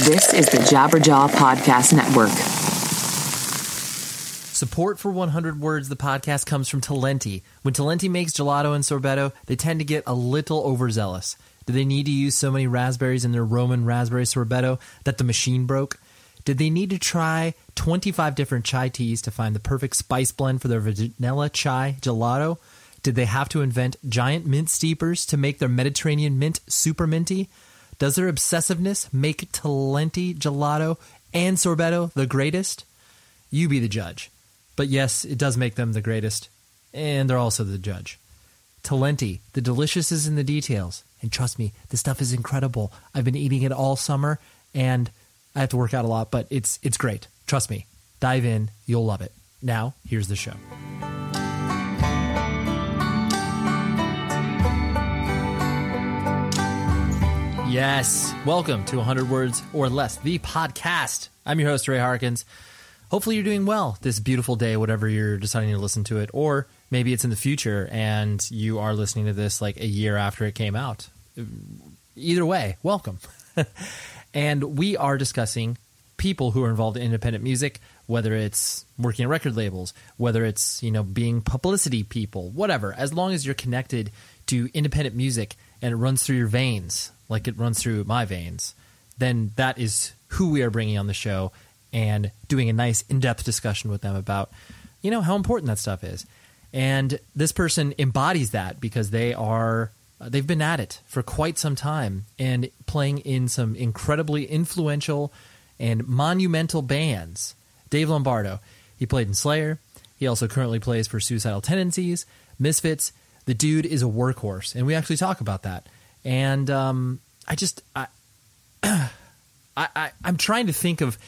This is the Jabberjaw Podcast Network. Support for 100 Words, the podcast, comes from Talenti. When Talenti makes gelato and sorbetto, they tend to get a little overzealous. Do they need to use so many raspberries in their Roman raspberry sorbetto that the machine broke? Did they need to try 25 different chai teas to find the perfect spice blend for their vanilla chai gelato? Did they have to invent giant mint steepers to make their Mediterranean mint super minty? Does their obsessiveness make Talenti gelato and sorbetto the greatest? You be the judge. But yes, it does make them the greatest, and they're also the judge. Talenti, the delicious is in the details. And trust me, this stuff is incredible. I've been eating it all summer, and I have to work out a lot, but it's it's great. Trust me. Dive in, you'll love it. Now, here's the show. Yes, welcome to 100 Words or Less, the podcast. I'm your host, Ray Harkins. Hopefully, you're doing well this beautiful day, whatever you're deciding to listen to it, or maybe it's in the future and you are listening to this like a year after it came out. Either way, welcome. and we are discussing people who are involved in independent music, whether it's working at record labels, whether it's, you know, being publicity people, whatever, as long as you're connected to independent music and it runs through your veins like it runs through my veins, then that is who we are bringing on the show and doing a nice in-depth discussion with them about, you know, how important that stuff is. And this person embodies that because they are they've been at it for quite some time and playing in some incredibly influential and monumental bands. Dave Lombardo, he played in Slayer. He also currently plays for Suicidal Tendencies, Misfits. The dude is a workhorse, and we actually talk about that and um, I just I, I, I I'm trying to think of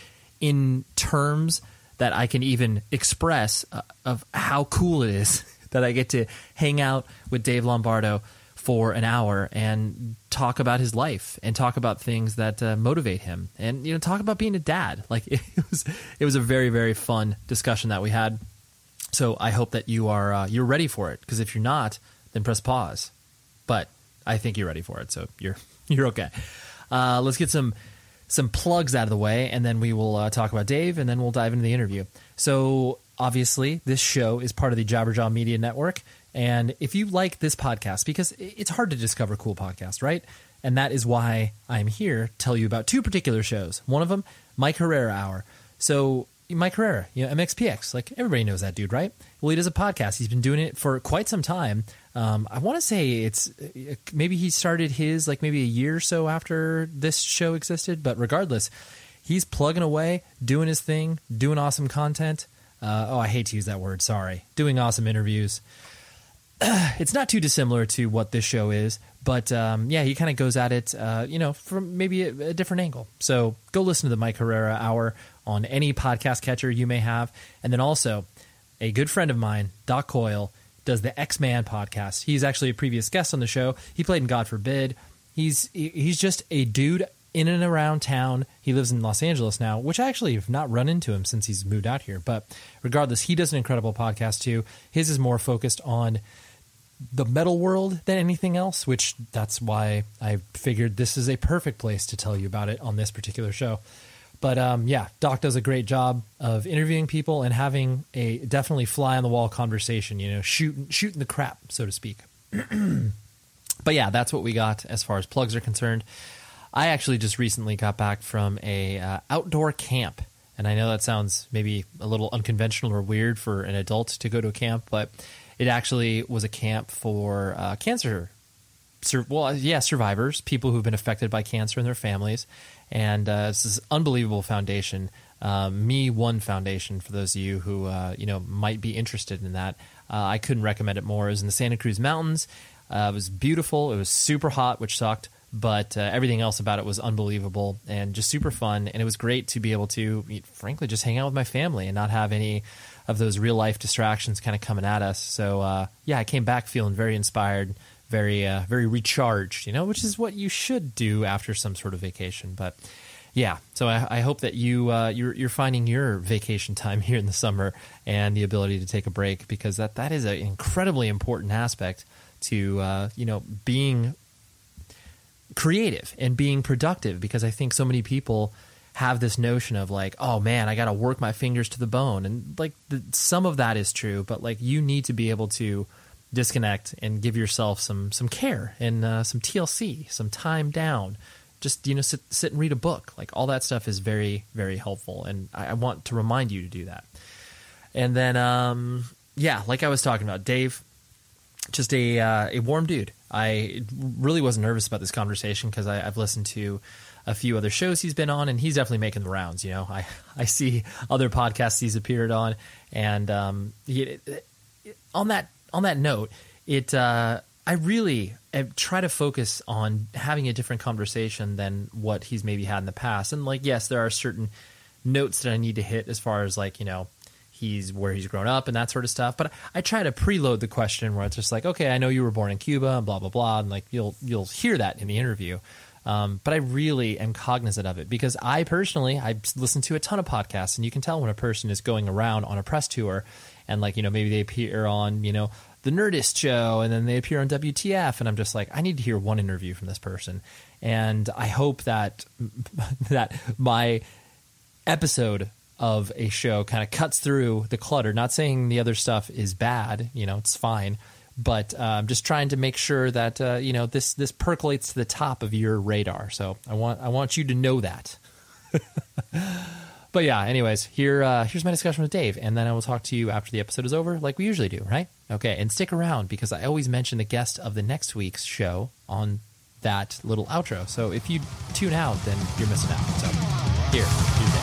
in terms that I can even express uh, of how cool it is that I get to hang out with Dave Lombardo for an hour and talk about his life and talk about things that uh, motivate him. And you know talk about being a dad. Like it was it was a very very fun discussion that we had. So i hope that you are uh, you're ready for it. Because if you're not then press pause. But I think you're ready for it, so you're you're okay. Uh, let's get some some plugs out of the way, and then we will uh, talk about Dave, and then we'll dive into the interview. So obviously, this show is part of the Jabberjaw Media Network, and if you like this podcast, because it's hard to discover cool podcasts, right? And that is why I'm here to tell you about two particular shows. One of them, Mike Herrera Hour. So Mike Herrera, you know, MXPX. Like everybody knows that dude, right? Well, he does a podcast. He's been doing it for quite some time. Um, I want to say it's maybe he started his like maybe a year or so after this show existed, but regardless, he's plugging away, doing his thing, doing awesome content. Uh, oh, I hate to use that word. Sorry, doing awesome interviews. it's not too dissimilar to what this show is, but um, yeah, he kind of goes at it, uh, you know, from maybe a, a, different angle. So go listen to the Mike Herrera Hour on any podcast catcher you may have, and then also a good friend of mine, Doc Coyle, does the Ex-Man podcast. He's actually a previous guest on the show. He played in God Forbid. He's he's just a dude in and around town. He lives in Los Angeles now, which I actually have not run into him since he's moved out here. But regardless, he does an incredible podcast too. His is more focused on the metal world than anything else, which that's why I figured this is a perfect place to tell you about it on this particular show. But um, yeah, Doc does a great job of interviewing people and having a definitely fly on the wall conversation. You know, shooting shooting the crap, so to speak. but yeah, that's what we got as far as plugs are concerned. I actually just recently got back from a uh, outdoor camp, and I know that sounds maybe a little unconventional or weird for an adult to go to a camp, but it actually was a camp for uh, cancer. Sur- well, yeah, survivors, people who've been affected by cancer and their families, and uh, it's this unbelievable foundation. Uh, Me One Foundation, for those of you who uh, you know might be interested in that, uh, I couldn't recommend it more. It was in the Santa Cruz Mountains. Uh, it was beautiful. It was super hot, which sucked, but uh, everything else about it was unbelievable and just super fun. And it was great to be able to, frankly, just hang out with my family and not have any of those real life distractions kind of coming at us. So yeah, I came back feeling very inspired very uh, very recharged, you know, which is what you should do after some sort of vacation. But yeah, so I, I hope that you uh, you're, you're finding your vacation time here in the summer and the ability to take a break because that that is an incredibly important aspect to uh, you know being creative and being productive because I think so many people have this notion of like, oh man, I got to work my fingers to the bone, and like the, some of that is true, but like you need to be able to disconnect and give yourself some some care and uh, some TLC, some time down. Just you know, sit sit and read a book. Like all that stuff is very very helpful, and I, I want to remind you to do that. And then, um, yeah, like I was talking about, Dave, just a uh, a warm dude. I really wasn't nervous about this conversation because I've listened to a few other shows he's been on, and he's definitely making the rounds. You know, I I see other podcasts he's appeared on, and um, he, on that on that note, it uh, I really try to focus on having a different conversation than what he's maybe had in the past. And like, yes, there are certain notes that I need to hit as far as like you know he's where he's grown up and that sort of stuff. But I try to preload the question where it's just like, okay, I know you were born in Cuba and blah blah blah, and like you'll you'll hear that in the interview. Um, but I really am cognizant of it because I personally I listen to a ton of podcasts, and you can tell when a person is going around on a press tour and like you know maybe they appear on you know the Nerdist show and then they appear on WTF and I'm just like I need to hear one interview from this person. And I hope that that my episode of a show kind of cuts through the clutter. Not saying the other stuff is bad you know it's fine but uh, I'm just trying to make sure that uh, you know this this percolates to the top of your radar. So I want I want you to know that But yeah, anyways, here uh, here's my discussion with Dave, and then I will talk to you after the episode is over, like we usually do, right? Okay, and stick around because I always mention the guest of the next week's show on that little outro. So if you tune out, then you're missing out. So here, here's Dave.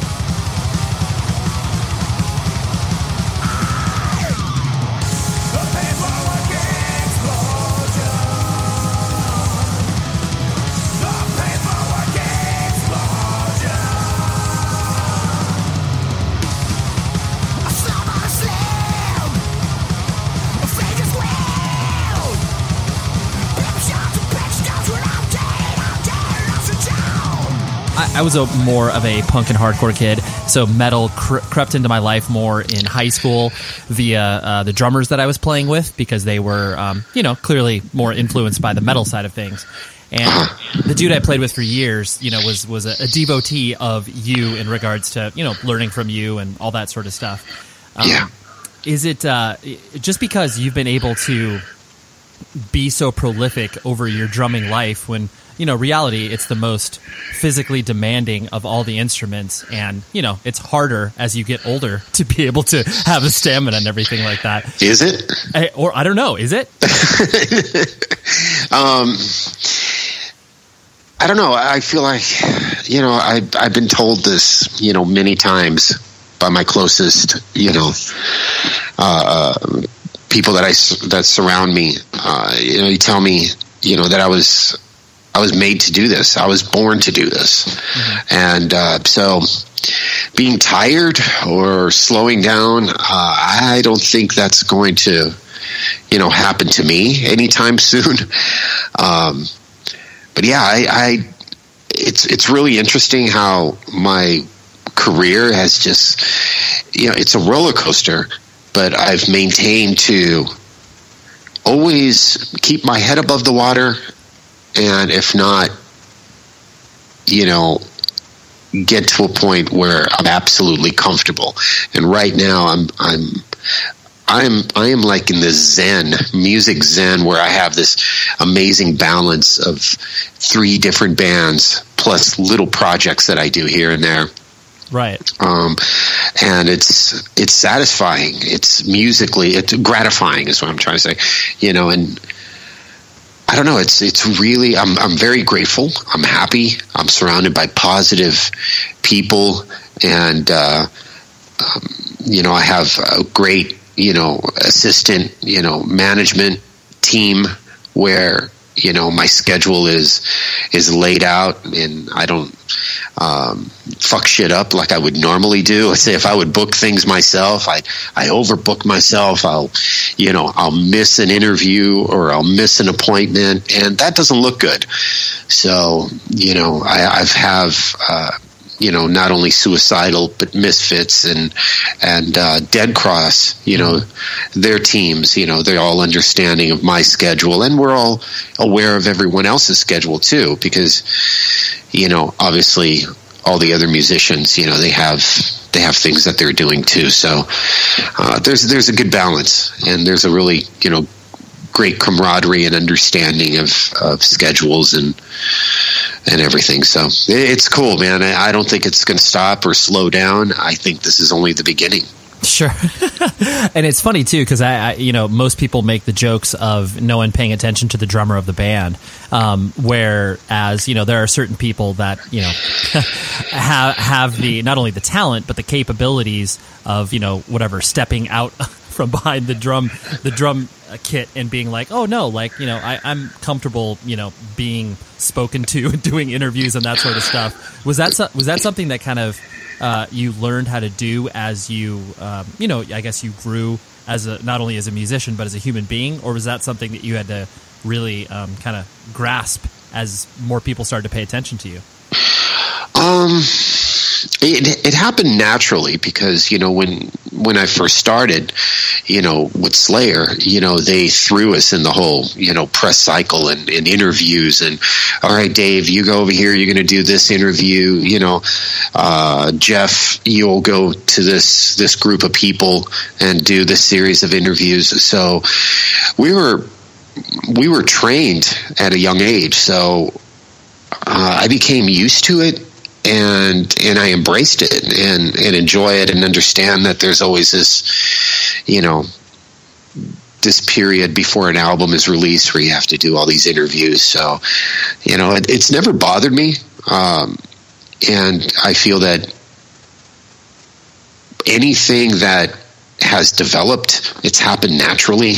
I was a more of a punk and hardcore kid, so metal cre- crept into my life more in high school via uh, the drummers that I was playing with because they were, um, you know, clearly more influenced by the metal side of things. And the dude I played with for years, you know, was was a, a devotee of you in regards to you know learning from you and all that sort of stuff. Um, yeah. Is it uh, just because you've been able to be so prolific over your drumming life when you know reality it's the most physically demanding of all the instruments and you know it's harder as you get older to be able to have the stamina and everything like that Is it? I, or i don't know is it Um, I don't know. I feel like, you know, I, I've been told this, you know, many times by my closest, you know, uh, people I that surround me. Uh, you know, you tell me, you know, that I was I was made to do this. I was born to do this, and uh, so being tired or slowing down, uh, I don't think that's going to, you know, happen to me anytime soon. Um, but yeah, I, I, it's it's really interesting how my career has just, you know, it's a roller coaster, but I've maintained to always keep my head above the water, and if not, you know, get to a point where I'm absolutely comfortable. And right now, I'm I'm I'm I am like in this zen music zen where I have this amazing balance of three different bands plus little projects that I do here and there right um, and it's it's satisfying. It's musically, it's gratifying, is what I'm trying to say. You know, and I don't know. It's it's really. I'm I'm very grateful. I'm happy. I'm surrounded by positive people, and uh, um, you know, I have a great you know assistant, you know, management team where you know my schedule is is laid out and i don't um, fuck shit up like i would normally do. I say if i would book things myself i i overbook myself. I'll you know i'll miss an interview or i'll miss an appointment and that doesn't look good. So you know i i've have uh you know, not only suicidal but misfits and and uh, Dead Cross. You know, their teams. You know, they're all understanding of my schedule, and we're all aware of everyone else's schedule too, because you know, obviously, all the other musicians, you know, they have they have things that they're doing too. So uh, there's there's a good balance, and there's a really you know great camaraderie and understanding of, of schedules and and everything. So it's cool, man. I don't think it's going to stop or slow down. I think this is only the beginning. Sure, and it's funny too because I, I, you know, most people make the jokes of no one paying attention to the drummer of the band, um, whereas you know there are certain people that you know have have the not only the talent but the capabilities of you know whatever stepping out from behind the drum the drum kit and being like, oh no, like you know I, I'm comfortable, you know, being spoken to and doing interviews and that sort of stuff. Was that was that something that kind of uh, you learned how to do as you um, you know I guess you grew as a not only as a musician but as a human being, or was that something that you had to really um, kind of grasp as more people started to pay attention to you? Um, it it happened naturally because you know when when I first started, you know with Slayer, you know they threw us in the whole you know press cycle and, and interviews and all right, Dave, you go over here, you're going to do this interview. You know, uh, Jeff, you'll go to this this group of people and do this series of interviews. So we were we were trained at a young age, so uh, I became used to it and and I embraced it and and enjoy it and understand that there's always this you know this period before an album is released where you have to do all these interviews. So you know it, it's never bothered me. Um, and I feel that anything that has developed it's happened naturally.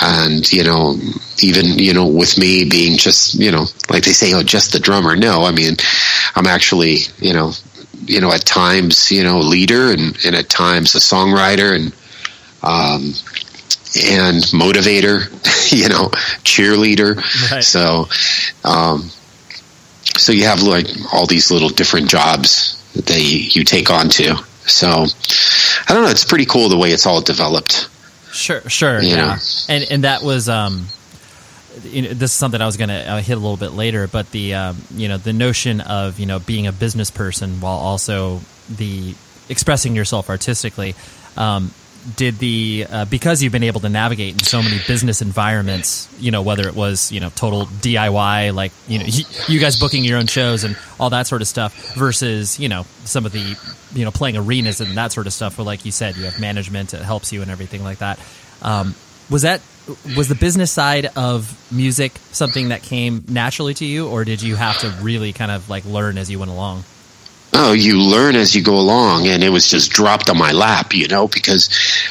And you know even you know with me being just you know like they say oh just the drummer. No i mean i'm actually you know you know at times you know a leader and, and at times a songwriter and um and motivator you know cheerleader. Right. so um so you have like all these little different jobs that you, you take on to so i don't know it's pretty cool the way it's all developed Sure, sure, You yeah, know. and and that was um, you know, this is something I was going to uh, hit a little bit later, but the um, you know the notion of you know being a business person while also the expressing yourself artistically. Um, did the uh, because you've been able to navigate in so many business environments, you know, whether it was you know total DIY, like you know you guys booking your own shows and all that sort of stuff, versus you know some of the you know playing arenas and that sort of stuff, where like you said, you have management it helps you and everything like that. Um, was that was the business side of music something that came naturally to you, or did you have to really kind of like learn as you went along? Oh, you learn as you go along, and it was just dropped on my lap, you know, because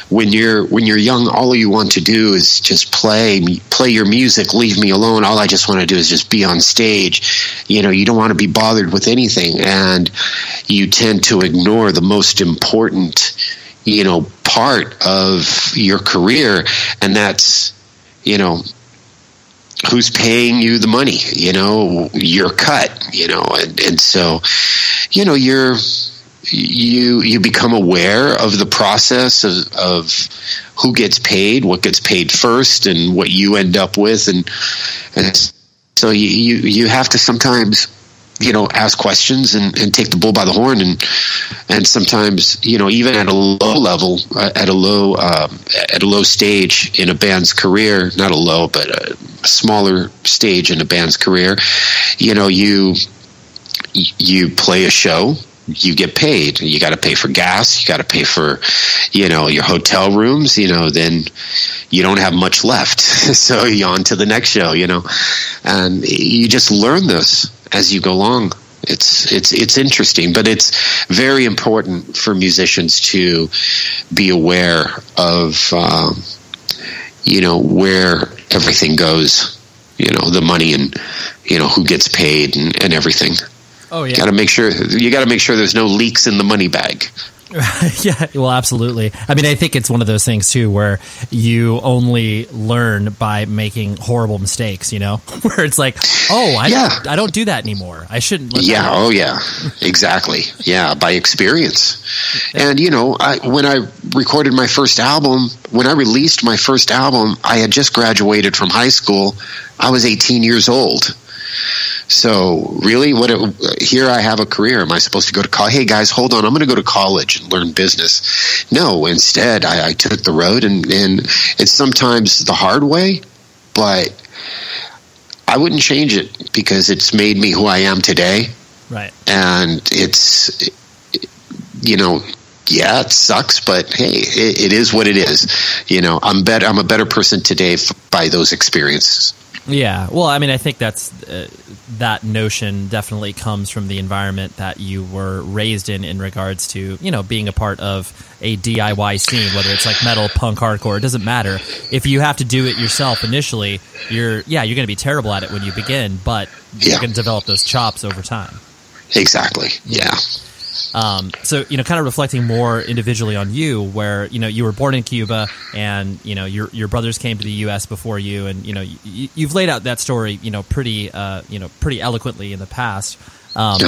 when you're when you're young, all you want to do is just play play your music, leave me alone. All I just want to do is just be on stage. You know, you don't want to be bothered with anything, and you tend to ignore the most important, you know, part of your career, and that's you know who's paying you the money you know your cut you know and, and so you know you're you you become aware of the process of, of who gets paid what gets paid first and what you end up with and and so you you, you have to sometimes you know ask questions and, and take the bull by the horn. And and sometimes you know even at a low level uh, at a low um, at a low stage in a band's career not a low but a smaller stage in a band's career you know you you play a show you get paid. You got to pay for gas you got to pay for you know your hotel rooms you know then you don't have much left. So you're on to the next show you know. And you just learn this as you go along. It's it's it's interesting, but it's very important for musicians to be aware of um, you know where everything goes. You know the money and you know who gets paid and, and everything. Oh yeah, got to make sure you got to make sure there's no leaks in the money bag. yeah, well, absolutely. I mean, I think it's one of those things too where you only learn by making horrible mistakes. You know, where it's like, oh, I, yeah. don't, I don't do that anymore. I shouldn't. yeah. Oh, yeah. Exactly. yeah, by experience. And you know, I, when I recorded my first album, when I released my first album, I had just graduated from high school. I was 18 years old. So really, what it, here I have a career. Am I supposed to go to college? Hey guys, hold on. I'm going to go to college and learn business. No, instead I, I took the road, and, and it's sometimes the hard way, but I wouldn't change it because it's made me who I am today. Right. And it's, you know, yeah, it sucks, but hey, it, it is what it is. You know, I'm better. I'm a better person today f- by those experiences. Yeah, well, I mean, I think that's uh, that notion definitely comes from the environment that you were raised in, in regards to you know being a part of a DIY scene, whether it's like metal, punk, hardcore. It doesn't matter if you have to do it yourself initially. You're yeah, you're going to be terrible at it when you begin, but yeah. you're going to develop those chops over time. Exactly. yeah. Um, so you know, kind of reflecting more individually on you, where you know you were born in Cuba, and you know your your brothers came to the U.S. before you, and you know you, have laid out that story, you know, pretty uh, you know pretty eloquently in the past. Um,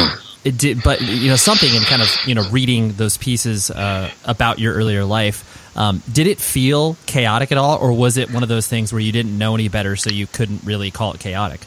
it did, but you know something in kind of you know reading those pieces uh, about your earlier life. Um, did it feel chaotic at all, or was it one of those things where you didn't know any better, so you couldn't really call it chaotic?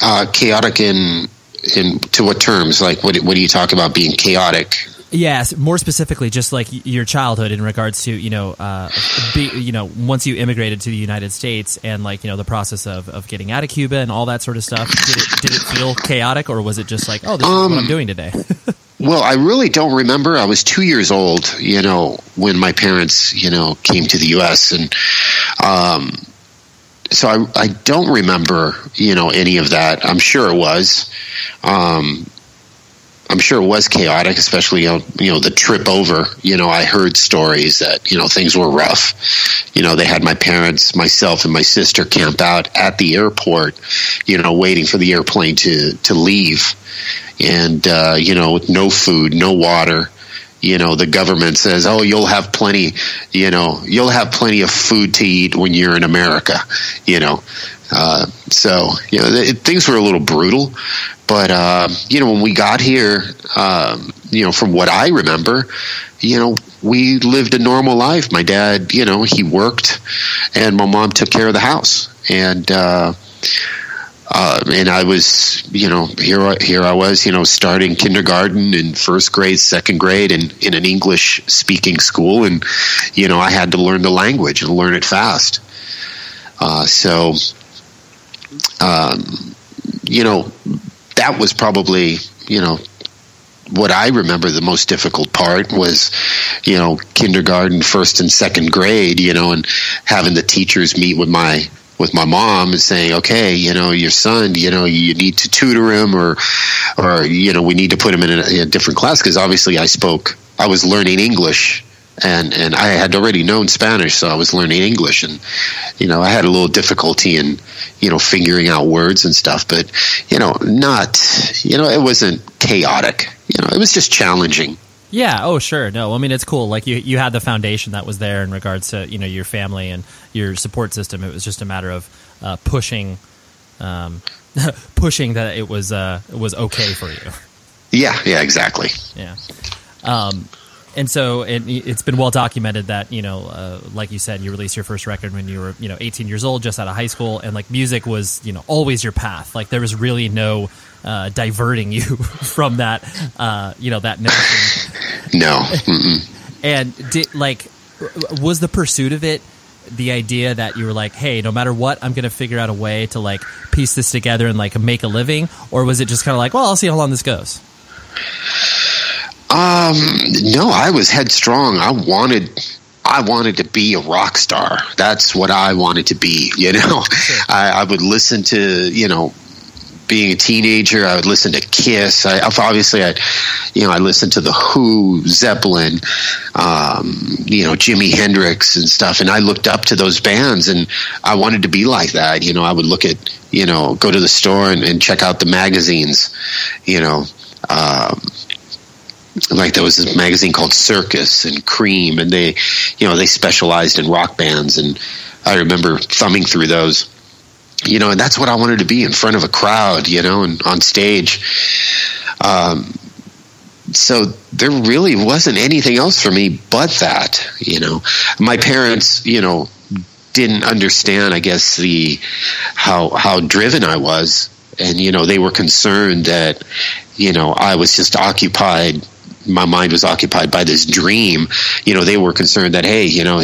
Uh, chaotic in in to what terms? Like, what what do you talk about being chaotic? Yes, more specifically, just like your childhood in regards to you know, uh, be, you know, once you immigrated to the United States and like you know the process of, of getting out of Cuba and all that sort of stuff. Did it did it feel chaotic or was it just like, oh, this um, is what I'm um, doing today? well, I really don't remember. I was two years old, you know, when my parents, you know, came to the U.S. and um, so I, I don't remember, you know, any of that. I'm sure it was. Um, I'm sure it was chaotic, especially you know, you know the trip over. You know, I heard stories that you know things were rough. You know, they had my parents, myself, and my sister camp out at the airport. You know, waiting for the airplane to to leave, and uh, you know, no food, no water you know the government says oh you'll have plenty you know you'll have plenty of food to eat when you're in america you know. Uh, so you know th- things were a little brutal but uh, you know when we got here um, you know from what i remember you know we lived a normal life. My dad you know he worked and my mom took care of the house. And uh, uh, and I was, you know, here here I was, you know, starting kindergarten and first grade, second grade, and in an English speaking school, and you know, I had to learn the language and learn it fast. Uh, so, um, you know, that was probably, you know, what I remember the most difficult part was, you know, kindergarten, first and second grade, you know, and having the teachers meet with my with my mom and saying, okay, you know, your son, you know, you need to tutor him or, or, you know, we need to put him in a, a different class. Cause obviously I spoke, I was learning English and, and I had already known Spanish. So I was learning English and, you know, I had a little difficulty in, you know, figuring out words and stuff, but, you know, not, you know, it wasn't chaotic, you know, it was just challenging. Yeah. Oh, sure. No, I mean it's cool. Like you, you had the foundation that was there in regards to you know your family and your support system. It was just a matter of uh, pushing, um, pushing that it was uh, it was okay for you. Yeah. Yeah. Exactly. Yeah. Um, and so it, it's been well documented that you know, uh, like you said, you released your first record when you were you know 18 years old, just out of high school, and like music was you know always your path. Like there was really no uh, diverting you from that, uh, you know, that notion. No. Mm-mm. and did like was the pursuit of it the idea that you were like, hey, no matter what, I'm going to figure out a way to like piece this together and like make a living, or was it just kind of like, well, I'll see how long this goes? Um, no, I was headstrong. I wanted I wanted to be a rock star. That's what I wanted to be. You know. I, I, would listen to you know being a teenager, I would listen to Kiss. I obviously, I, you know, I listened to the Who, Zeppelin, um, you know, Jimi Hendrix and stuff. And I looked up to those bands, and I wanted to be like that. You know, I would look at, you know, go to the store and, and check out the magazines. You know, um, like there was this magazine called Circus and Creem, and they, you know, they specialized in rock bands, and I remember thumbing through those you know, and that's what I wanted to be in front of a crowd, you know, and on stage. Um, so there really wasn't anything else for me but that, you know. My parents, you know, didn't understand, I guess, the how how driven I was, and you know, they were concerned that, you know, I was just occupied my mind was occupied by this dream, you know, they were concerned that hey, you know,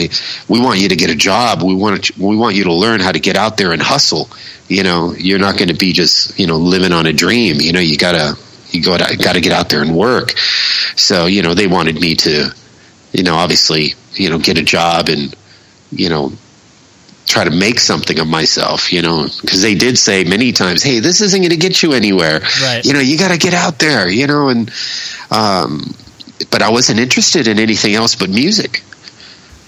we want you to get a job. We want we want you to learn how to get out there and hustle. You know, you're not going to be just you know living on a dream. You know, you gotta you gotta got to get out there and work. So you know, they wanted me to, you know, obviously you know get a job and you know try to make something of myself, you know, because they did say many times, "Hey, this isn't going to get you anywhere. Right. You know, you got to get out there, you know." And um, but I wasn't interested in anything else but music,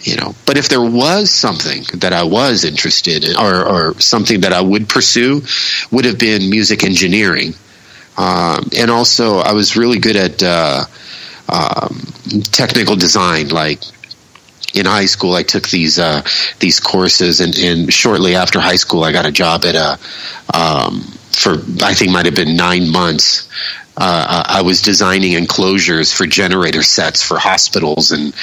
you know. But if there was something that I was interested in, or, or something that I would pursue, would have been music engineering, um, and also I was really good at uh, um, technical design, like in high school, I took these uh, these courses, and, and, shortly after high school, I got a job at a um, for I think might have been nine months. Uh, I was designing enclosures for generator sets for hospitals and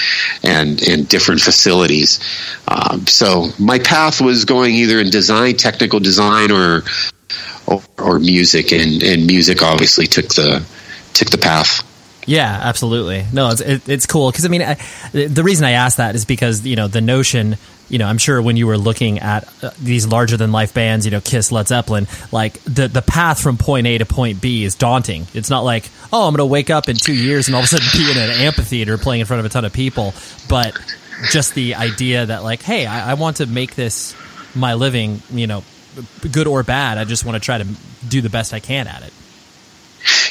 and and different facilities. Um, so my path was going either in design, technical design, or or, or music, and, and music obviously took the took the path. Yeah, absolutely. No, it's it, it's cool because I mean, I, the reason I asked that is because you know the notion. You know, I'm sure when you were looking at uh, these larger than life bands, you know, Kiss, Led Zeppelin, like the the path from point A to point B is daunting. It's not like, oh, I'm going to wake up in two years and all of a sudden be in an amphitheater playing in front of a ton of people. But just the idea that, like, hey, I, I want to make this my living, you know, good or bad. I just want to try to do the best I can at it.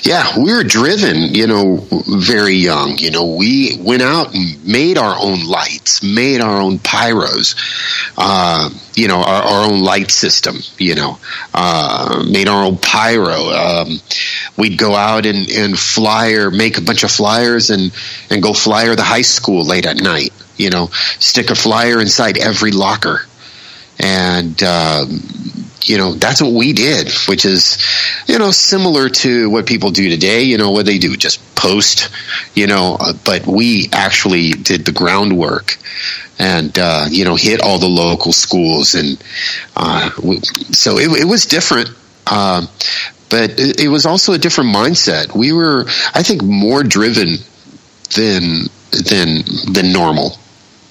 Yeah, we were driven, you know, very young. You know, we went out and made our own lights, made our own pyros, uh, you know, our, our, own light system, you know, uh, made our own pyro. Um, we'd go out and, and flyer, make a bunch of flyers and, and go flyer the high school late at night, you know, stick a flyer inside every locker. And, um, you know, that's what we did, which is, you know, similar to what people do today. You know, what they do, just post, you know, uh, but we actually did the groundwork and, uh, you know, hit all the local schools. And uh, so it, it, was different. Um, but it was also a different mindset. We were, I think, more driven than than than normal.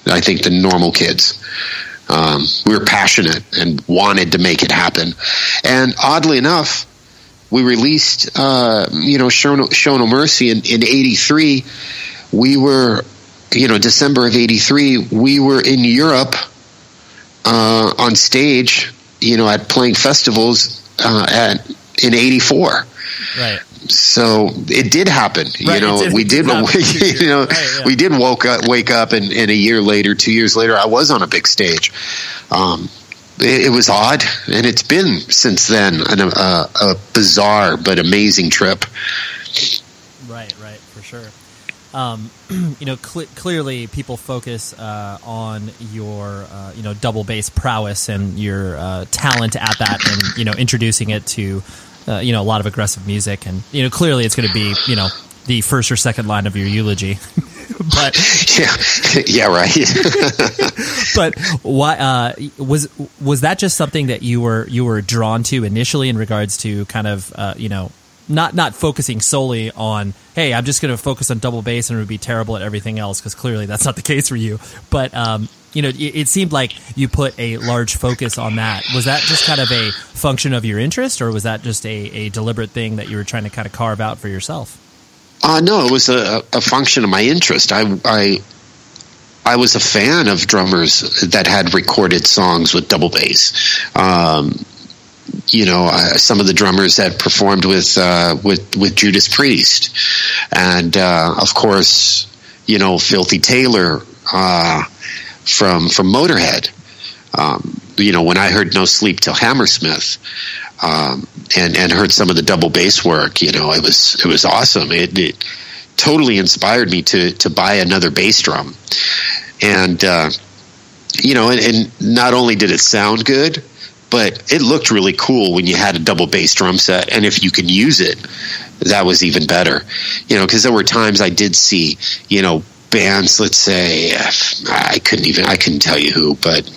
I think the normal kids. Um, we were passionate and wanted to make it happen. And oddly enough, we released, uh, you know, Show Show no Mercy in, in 83. We were, you know, December of 83, we were in Europe uh, on stage, you know, at playing festivals uh, at in 84. Right. So it did happen. Right, you know, did- we did. did you know, Right, yeah. we did woke up, wake up, and, and a year later, two years later, I was on a big stage. Um, it, it was odd, and it's been since then an, a, a bizarre but amazing trip. Right, right, for sure. Um, you know, cl- clearly people focus uh, on your, uh, you know, double bass prowess and your uh, talent at that, and you know, introducing it to, uh, you know, a lot of aggressive music, and you know, clearly it's going to be, you know, the first or second line of your eulogy. but Yeah, yeah, right. but why uh, was was that just something that you were you were drawn to initially in regards to kind of uh, you know not not focusing solely on hey I'm just going to focus on double bass and it would be terrible at everything else because clearly that's not the case for you but um, you know it, it seemed like you put a large focus on that was that just kind of a function of your interest or was that just a, a deliberate thing that you were trying to kind of carve out for yourself Uh, no, it was a, a function of my interest. I, I, I was a fan of drummers that had recorded songs with double bass. Um, you know, uh, some of the drummers that performed with uh, with with Judas Priest, and uh, of course, you know, Filthy Taylor uh, from from Motorhead. Um, you know, when I heard No Sleep Till Hammersmith, um, and and heard some of the double bass work, you know, it was it was awesome. It, it totally inspired me to to buy another bass drum, and uh, you know, and, and not only did it sound good, but it looked really cool when you had a double bass drum set, and if you could use it, that was even better. You know, because there were times I did see, you know. Bands, let's say, I couldn't even, I couldn't tell you who, but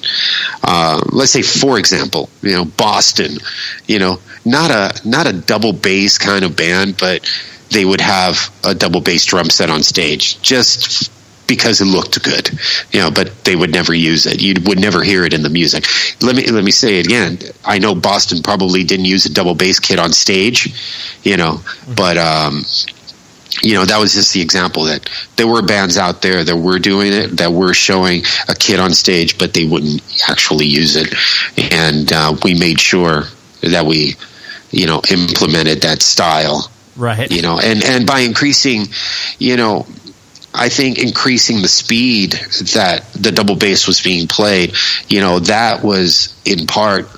uh, let's say, for example, you know, Boston, you know, not a not a double bass kind of band, but they would have a double bass drum set on stage just because it looked good, you know. But they would never use it. You would never hear it in the music. Let me let me say it again. I know Boston probably didn't use a double bass kit on stage, you know, but um, you know that was just the example that there were bands out there that were doing it that were showing a kid on stage but they wouldn't actually use it. And uh, we made sure that we you know implemented that style. Right. You know and and by increasing you know I think increasing the speed that the double bass was being played, you know, that was in part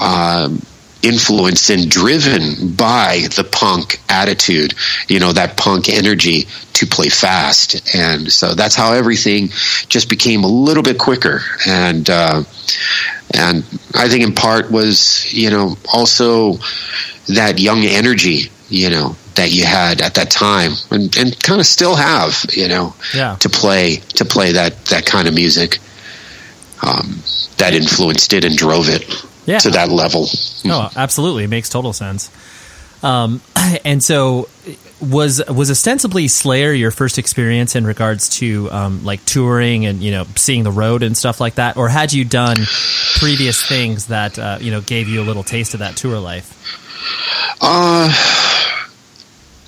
um, influenced and driven by the punk attitude, you know, that punk energy to play fast. And so that's how everything just became a little bit quicker. And, uh, and I think in part was, you know, also that young energy, you know, that you had at that time and, and kind of still have, you know, Yeah. to play, to play that, that kind of music. Um, that influenced it and drove it Yeah. to that level. No, absolutely, it makes total sense. Um, and so, was was ostensibly Slayer your first experience in regards to um, like touring and you know seeing the road and stuff like that, or had you done previous things that uh, you know gave you a little taste of that tour life? Uh,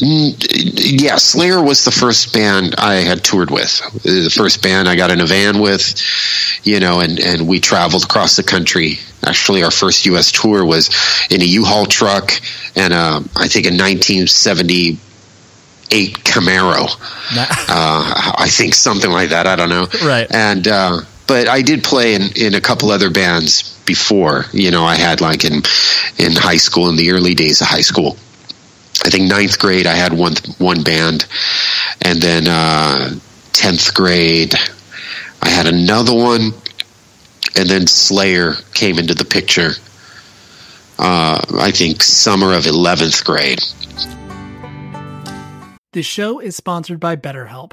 yeah, Slayer was the first band I had toured with. The first band I got in a van with, you know, and, and we traveled across the country. Actually, our first U.S. tour was in a U-Haul truck and uh, I think a 1978 Camaro. Uh, I think something like that. I don't know. Right. And uh, but I did play in, in a couple other bands before. You know, I had like in in high school in the early days of high school. I think ninth grade I had one one band, and then uh, tenth grade I had another one, and then Slayer came into the picture. Uh, I think summer of eleventh grade. This show is sponsored by BetterHelp.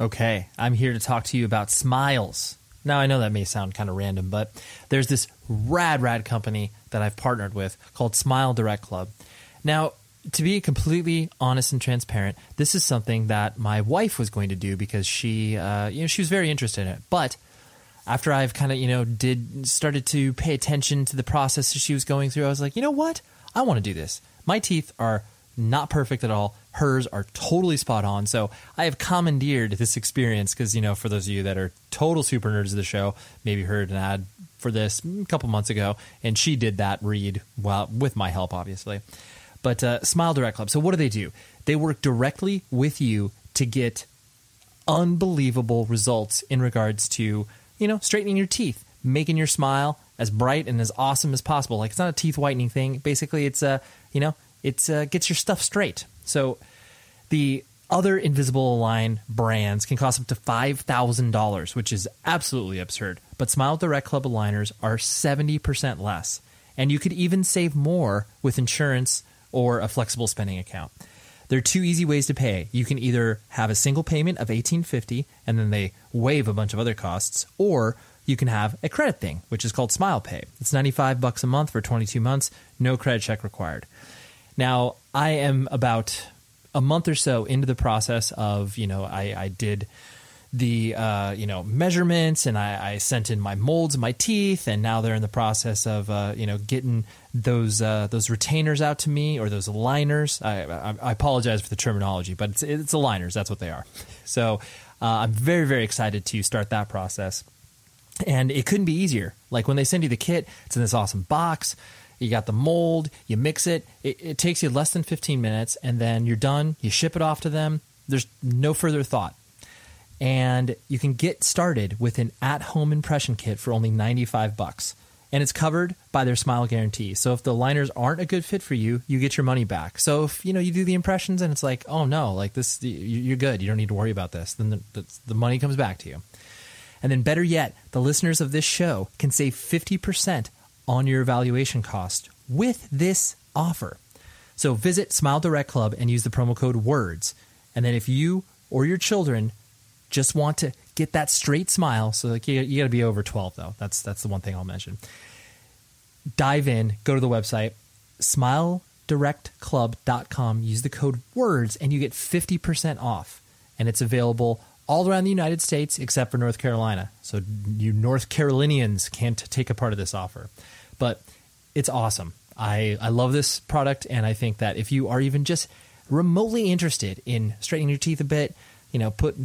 Okay, I'm here to talk to you about Smiles. Now, I know that may sound kind of random, but there's this rad, rad company that I've partnered with called Smile Direct Club. Now, to be completely honest and transparent, this is something that my wife was going to do because she, uh, you know, she was very interested in it. But after I've kind of, you know, did started to pay attention to the process she was going through, I was like, you know what? I want to do this. My teeth are not perfect at all. Hers are totally spot on. So I have commandeered this experience because, you know, for those of you that are total super nerds of the show, maybe heard an ad for this a couple months ago, and she did that read well with my help, obviously. But uh, Smile Direct Club. So what do they do? They work directly with you to get unbelievable results in regards to, you know, straightening your teeth, making your smile as bright and as awesome as possible. Like it's not a teeth whitening thing. Basically, it's a, you know, it uh, gets your stuff straight. So the other Invisalign brands can cost up to $5,000, which is absolutely absurd. But Smile Direct Club aligners are 70% less. And you could even save more with insurance or a flexible spending account. There are two easy ways to pay. You can either have a single payment of 1850 and then they waive a bunch of other costs, or you can have a credit thing, which is called Smile Pay. It's 95 bucks a month for 22 months, no credit check required. Now, I am about a month or so into the process of, you know, I, I did the uh, you know measurements, and I, I, sent in my molds my teeth, and now they're in the process of uh, you know getting those uh, those retainers out to me or those liners I, I, I, apologize for the terminology, but it's it's aligners. That's what they are. So uh, I'm very very excited to start that process, and it couldn't be easier. Like when they send you the kit, it's in this awesome box. You got the mold, you mix it. it. It takes you less than 15 minutes, and then you're done. You ship it off to them. There's no further thought and you can get started with an at-home impression kit for only 95 bucks and it's covered by their smile guarantee so if the liners aren't a good fit for you you get your money back so if you know you do the impressions and it's like oh no like this you're good you don't need to worry about this then the, the money comes back to you and then better yet the listeners of this show can save 50% on your evaluation cost with this offer so visit smile direct club and use the promo code words and then if you or your children just want to get that straight smile. So like you, you got to be over 12 though. That's that's the one thing I'll mention. Dive in, go to the website, smiledirect.club.com, use the code WORDS and you get 50% off. And it's available all around the United States except for North Carolina. So you North Carolinians can't take a part of this offer. But it's awesome. I, I love this product and I think that if you are even just remotely interested in straightening your teeth a bit, you know, put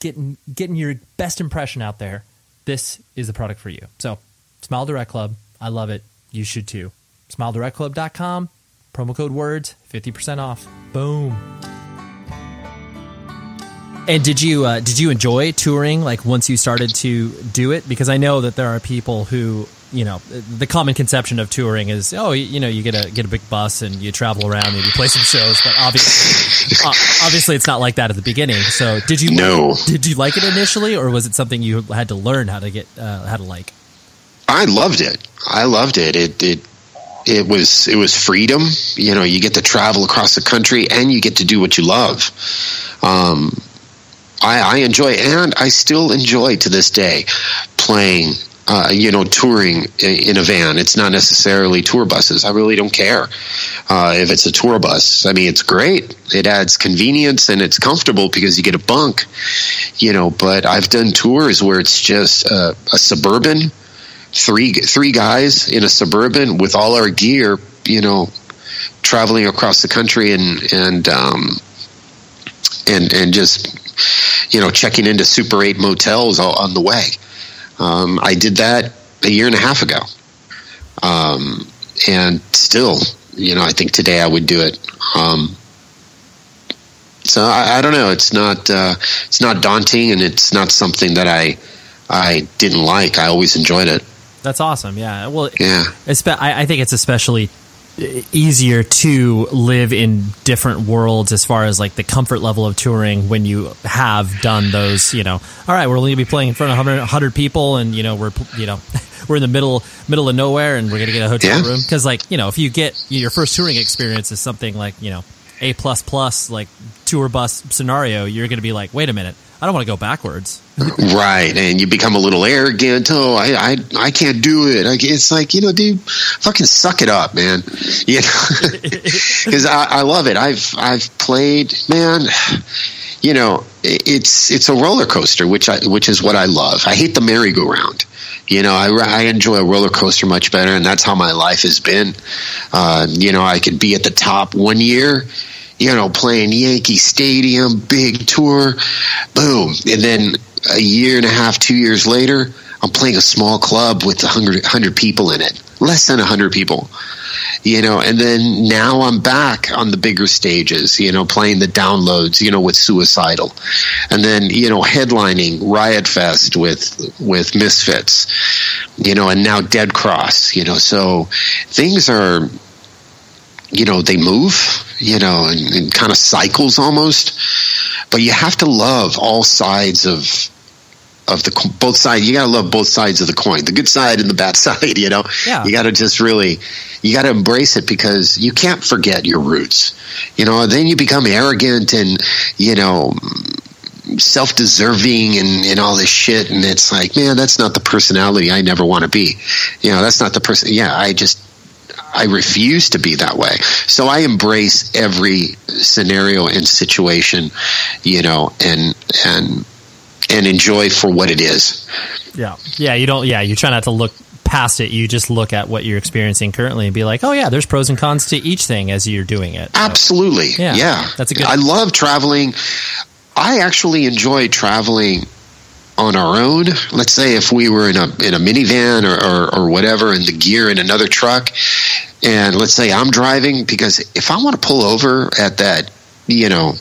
getting getting your best impression out there, this is the product for you. So, Smile Direct Club, I love it. You should too. SmileDirectClub.com, promo code WORDS, 50% off. Boom. And did you uh, did you enjoy touring like once you started to do it? Because I know that there are people who you know the common conception of touring is oh you know you get a get a big bus and you travel around and you play some shows but obviously uh, obviously it's not like that at the beginning. So did you no. did you like it initially or was it something you had to learn how to get uh, how to like? I loved it. I loved it. It it it was it was freedom. You know you get to travel across the country and you get to do what you love. Um, I, I enjoy and I still enjoy to this day playing uh, you know, touring in a van. It's not necessarily tour buses. I really don't care uh, if it's a tour bus. I mean, it's great. It adds convenience and it's comfortable because you get a bunk, you know. But I've done tours where it's just a, a suburban, three three guys in a suburban with all our gear, you know, traveling across the country and and um, and and just you know checking into Super Eight motels on the way. Um, I did that a year and a half ago. Um, and still, you know, I think today I would do it. Um, so I, I, don't know. It's not uh, it's not daunting, and it's not something that I I didn't like. I always enjoyed it. That's awesome. Yeah. Well, yeah. I, I think it's especially easier to live in different worlds as far as like the comfort level of touring when you have done those you know all right we're only gonna be playing in front of 100, 100 people and you know we're you know we're in the middle middle of nowhere and we're gonna get a hotel yeah. room because like you know if you get your first touring experience is something like you know a plus plus like tour bus scenario you're gonna be like wait a minute I don't want to go backwards. right, and you become a little arrogant. Oh, I, I, I can't do it. It's like you know, dude, fucking suck it up, man. You know, because I, I love it. I've, I've played, man. You know, it's it's a roller coaster, which I, which is what I love. I hate the merry-go-round. You know, I, I enjoy a roller coaster much better, and that's how my life has been. Uh, you know, I could be at the top one year you know, playing Yankee Stadium, big tour, boom. And then a year and a half, two years later, I'm playing a small club with 100, 100 people in it, less than 100 people. You know, and then now I'm back on the bigger stages, you know, playing the downloads, you know, with Suicidal. And then, you know, headlining Riot Fest with with Misfits, you know, and now Dead Cross, you know, so things are you know, they move, you know, and, in kind of cycles almost. But you have to love all sides of of the both sides. You got to love both sides of the coin, the good side and the bad side. You know, yeah. you got to just really, you got to embrace it because you can't forget your roots. You know, then you become arrogant and you know self-deserving and, and all this shit and it's like man that's not the personality i never want to be you know that's not the person yeah i just I refuse to be that way. So I embrace every scenario and situation, you know, and and and enjoy for what it is. Yeah, yeah. You don't. Yeah, you try not to look past it. You just look at what you're experiencing currently and be like, oh yeah, there's pros and cons to each thing as you're doing it. So, Absolutely. Yeah, Yeah. that's a good- I love traveling. I actually enjoy traveling on our own. Let's say if we were in a in a minivan or, or, or whatever, and the gear in another truck, and let's say I'm driving because if I want to pull over at that, you know,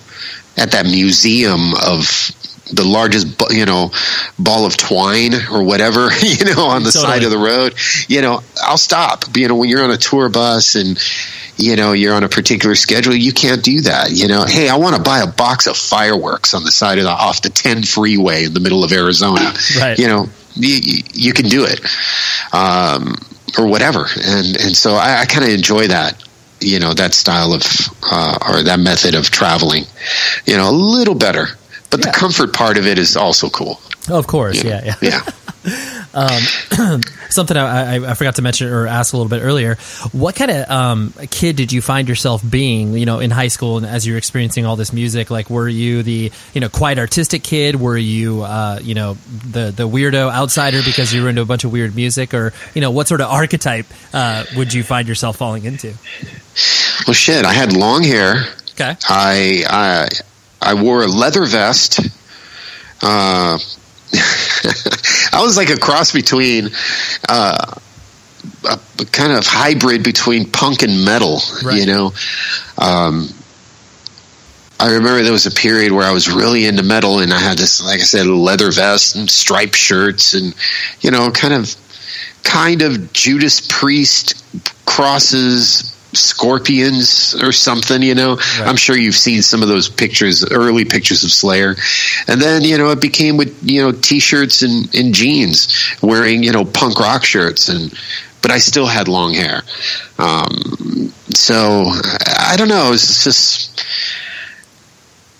at that museum of the largest, you know, ball of twine or whatever, you know, on the Totally. side of the road, you know, I'll stop. You know, when you're on a tour bus and you know you're on a particular schedule, you can't do that. You know, hey, I want to buy a box of fireworks on the side of the off the 10 freeway in the middle of Arizona. Right. You know, you, you can do it, um, or whatever. And and so I, I kind of enjoy that. You know that style of uh, or that method of traveling. You know, a little better, but the comfort part of it is also cool. Of course, yeah, yeah. Yeah. Something I, I, I forgot to mention or ask a little bit earlier. What kind of um, kid did you find yourself being? You know, in high school and as you're experiencing all this music, like were you the you know quite artistic kid? Were you uh, you know the the weirdo outsider because you were into a bunch of weird music, or you know what sort of archetype uh, would you find yourself falling into? Well, shit, I had long hair. Okay, I I, I wore a leather vest. Uh, I was like a cross between uh, a, a kind of hybrid between punk and metal. Right. You know, um, I remember there was a period where I was really into metal, and I had this, like I said, leather vest and striped shirts, and you know, kind of, kind of Judas Priest crosses scorpions or something you know? I'm sure you've seen some of those pictures early pictures of slayer. And then you know it became with you know t-shirts and, and jeans wearing you know punk rock shirts and but i still had long hair. Um, so i don't know. It's just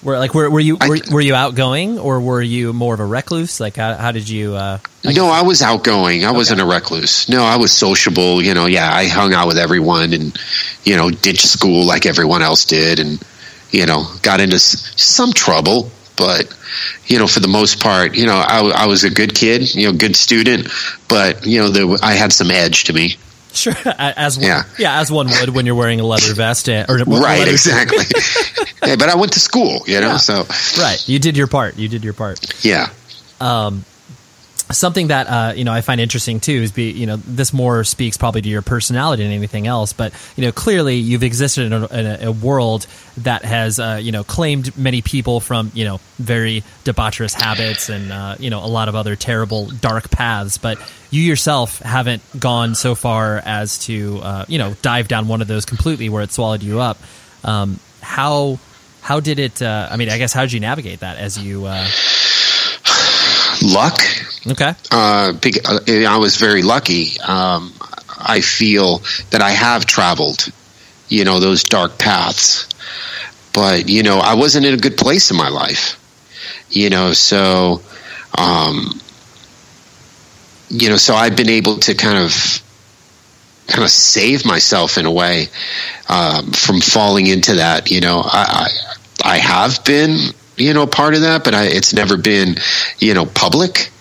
were like were, were you were, were you outgoing or were you more of a recluse? Like how, how did you? Uh, no, I was outgoing. I wasn't a recluse. No, I was sociable. You know, yeah, I hung out with everyone and, you know, ditched school like everyone else did and, you know, got into s- some trouble. But, you know, for the most part, you know, I was a good kid, you know, good student, but, you know, there, w- I had some edge to me. Sure, as one, Yeah. yeah. as one would when you're wearing a leather vest and, or Right, exactly. hey, but I went to school, you know, so, Right, you did your part. You did your part. yeah. Um, something that uh, you know I find interesting too is be you know this more speaks probably to your personality than anything else, but you know clearly you've existed in a, in a, world that has uh, you know claimed many people from you know very debaucherous habits and uh, you know a lot of other terrible dark paths, but you yourself haven't gone so far as to uh, you know dive down one of those completely where it swallowed you up. Um, how how did it? Uh, I mean, I guess how did you navigate that as you? Luck. okay. uh, uh, I was very lucky. Um, I feel that I have traveled, you know, those dark paths. But, you know, I wasn't in a good place in my life, you know, so, um, you know, so I've been able to kind of, kind of save myself in a way, um, from falling into that, you know, I, I, I have been, you know, part of that, but I, it's never been, you know, public.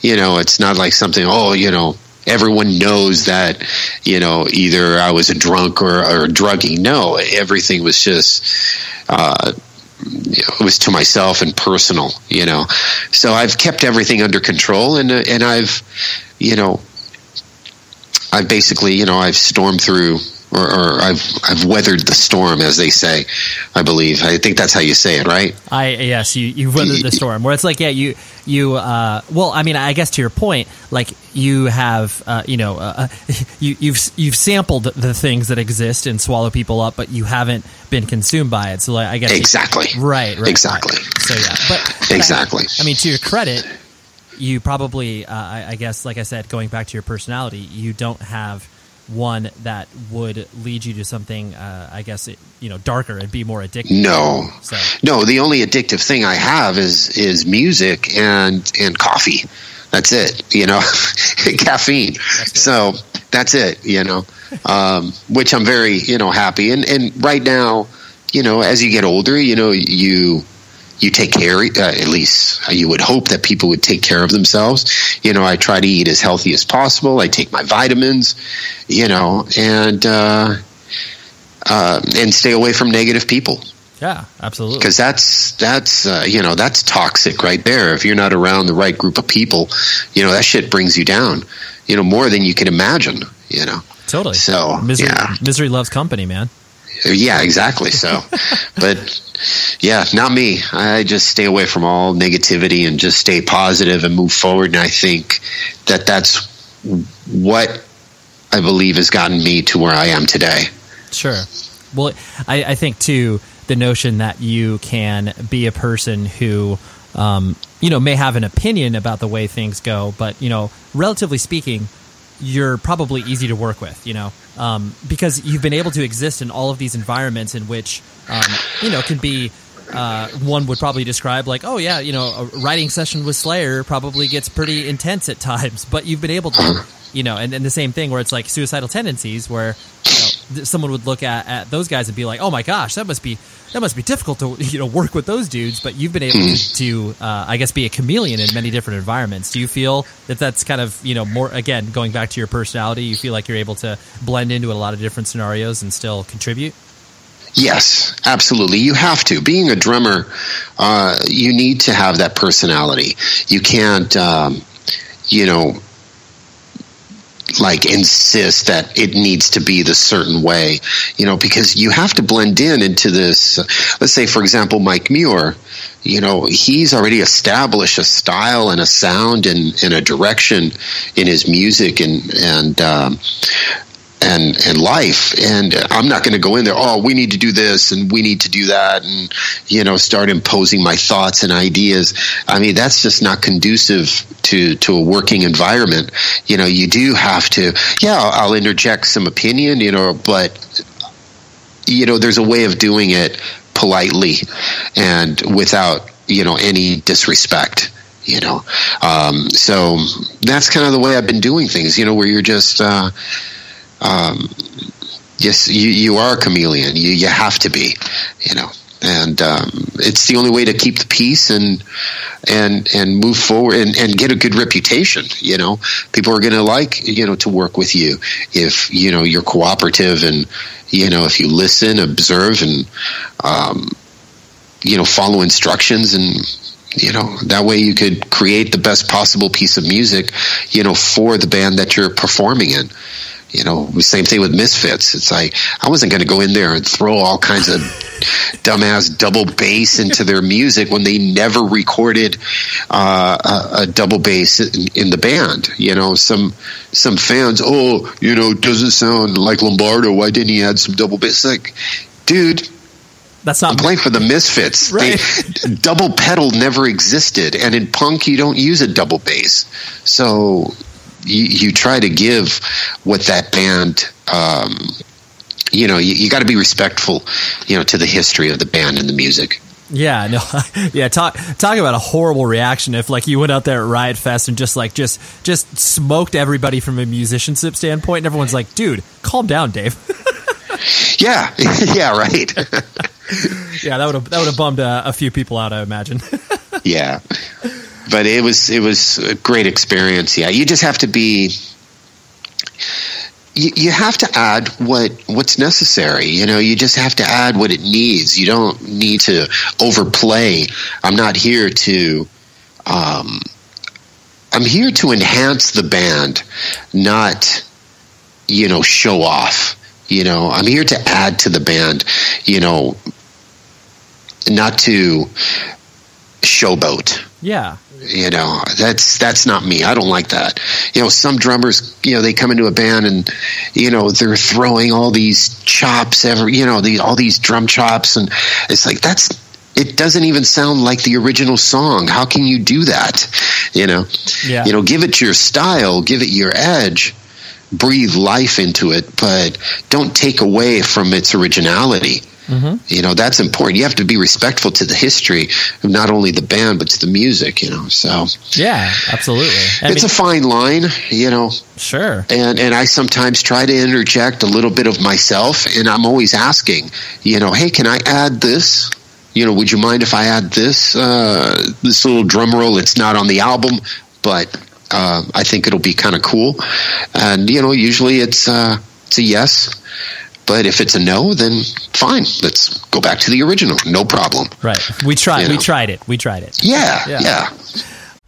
You know it's not like something oh you know everyone knows that you know either i was a drunk or, or drugging no everything was just uh it was to myself and personal you know. So i've kept everything under control and and i've you know i've basically you know i've stormed through or, or I've I've weathered the storm, as they say. I believe. I think that's how you say it, right? I yes, you you weathered the storm. Where it's like, yeah, you you uh, well, I mean, I guess to your point, like you have, uh, you know, uh, you you've you've sampled the things that exist and swallow people up, but you haven't been consumed by it. So like, I guess Exactly. right, right, Exactly. right. So yeah, but, but I- Exactly. I, mean, to your credit, you probably, uh, I, I guess, like I said, going back to your personality, you don't have one that would lead you to something, uh, I guess, it, you know, darker and be more addictive. No, So no. The only addictive thing I have is is music and and coffee. That's it. You know, caffeine. so that's it. You know, um, which I'm very you know happy and and right now, you know, as you get older, you know, you you take care, uh, at least you would hope that people would take care of themselves. You know, I try to eat as healthy as possible. I take my vitamins, you know, and, uh, uh, and stay away from negative people. Yeah, absolutely. Because that's that's uh, you know that's toxic right there. If you're not around the right group of people, you know that shit brings you down. You know more than you can imagine. You know. Totally. So misery, yeah, misery loves company, man. Yeah, exactly. So, but yeah, not me. I just stay away from all negativity and just stay positive and move forward. And I think that that's what I believe has gotten me to where I am today. Sure. Well, I, I think too the notion that you can be a person who, um, you know, may have an opinion about the way things go, but you know, relatively speaking, you're probably easy to work with, you know, um, because you've been able to exist in all of these environments in which, um, you know, can be. Uh, one would probably describe like, oh yeah, you know, a writing session with Slayer probably gets pretty intense at times, but you've been able to, you know, and, and the same thing where it's like suicidal tendencies, where you know, someone would look at, at those guys and be like, oh my gosh, that must be that must be difficult to you know work with those dudes. But you've been able to, to uh, I guess, be a chameleon in many different environments. Do you feel that that's kind of you know more again going back to your personality? You feel like you're able to blend into a lot of different scenarios and still contribute. Yes, absolutely. You have to. Being a drummer, uh, you need to have that personality. You can't, um, you know, like insist that it needs to be the certain way, you know, because you have to blend in into this. Let's say, for example, Mike Muir, you know, he's already established a style and a sound and, and a direction in his music and, and, um, and and life. And i'm not going to go in there oh we need to do this and we need to do that and you know start imposing my thoughts and ideas. I mean that's just not conducive to to a working environment. You know you do have to yeah i'll interject some opinion you know but you know there's a way of doing it politely and without you know any disrespect you know. Um, so that's kind of the way i've been doing things you know where you're just uh, um, yes, you, you are a chameleon. You, you have to be, you know, and um, it's the only way to keep the peace and and and move forward and, and get a good reputation. You know, people are going to like you know to work with you if you know you're cooperative and you know if you listen, observe, and um, you know follow instructions and you know that way you could create the best possible piece of music you know for the band that you're performing in you know, same thing with Misfits. It's like I wasn't going to go in there and throw all kinds of dumbass double bass into their music when they never recorded uh, a, a, double bass in, in, the band. You know, some some fans, oh, you know, doesn't sound like Lombardo. Why didn't he add some double bass? Like, dude. That's not I'm playing for the Misfits. Right. They, double pedal never existed, and in punk you don't use a double bass. So you, you try to give what that band um, you know you, you got to be respectful you know to the history of the band and the music yeah, no, yeah. Talk talk about a horrible reaction if like you went out there at Riot Fest and just like just just smoked everybody from a musicianship standpoint, and everyone's like, "Dude, calm down, Dave." yeah, yeah, right. yeah, that would have that would have bummed a, a few people out, I imagine. yeah, but it was it was a great experience. Yeah, you just have to be. You, have to add what what's necessary. You know, you just have to add what it needs. You don't need to overplay. I'm not here to. Um, I'm here to enhance the band, not, you know, show off. You know, I'm here to add to the band. You know, not to showboat. Yeah. You know, that's that's not me. I don't like that. You know, some drummers, you know, they come into a band and you know, they're throwing all these chops every, you know, the all these drum chops and it's like that's it doesn't even sound like the original song. How can you do that? You know. Yeah. You know, give it your style, give it your edge, breathe life into it, but don't take away from its originality. Mm-hmm. You know, that's important. You have to be respectful to the history of not only the band, but to the music, you know. So, yeah, absolutely. I it's mean, a fine line, you know. Sure. And, and I sometimes try to interject a little bit of myself, and I'm always asking, you know, hey, can I add this? you know, would you mind if I add this uh, this little drum roll? It's not on the album, but uh, I think it'll be kind of cool. And you know, usually it's uh, it's a yes. But if it's a no, then fine. Let's go back to the original. No problem. Right. We tried. You We tried it. We tried it. Yeah, Yeah. yeah.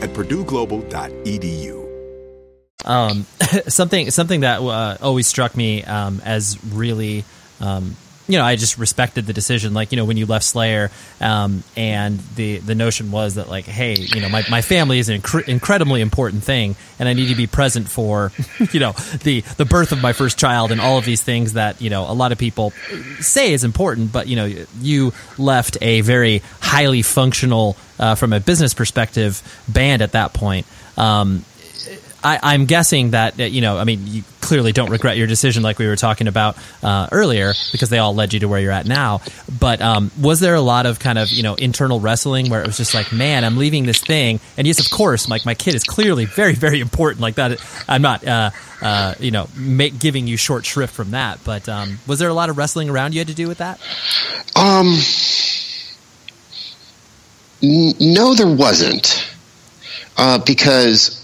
at purdueglobal.edu. um, something something that uh, always struck me um, as really um, you know I just respected the decision. Like you know when you left Slayer um, and the the notion was that like hey you know my, my family is an incre- incredibly important thing and I need to be present for you know the the birth of my first child and all of these things that you know a lot of people say is important but you know you left a very highly functional uh, from a business perspective band at that point. Um, I, I'm guessing that you know. I mean, you clearly don't regret your decision, like we were talking about uh, earlier, because they all led you to where you're at now. But um, was there a lot of kind of you know internal wrestling where it was just like, man, I'm leaving this thing, and yes, of course, like my kid is clearly very, very important. Like that, I'm not, uh, uh, you know, make, giving you short shrift from that. But um, was there a lot of wrestling around you had to do with that? Um, n- no, there wasn't, uh, because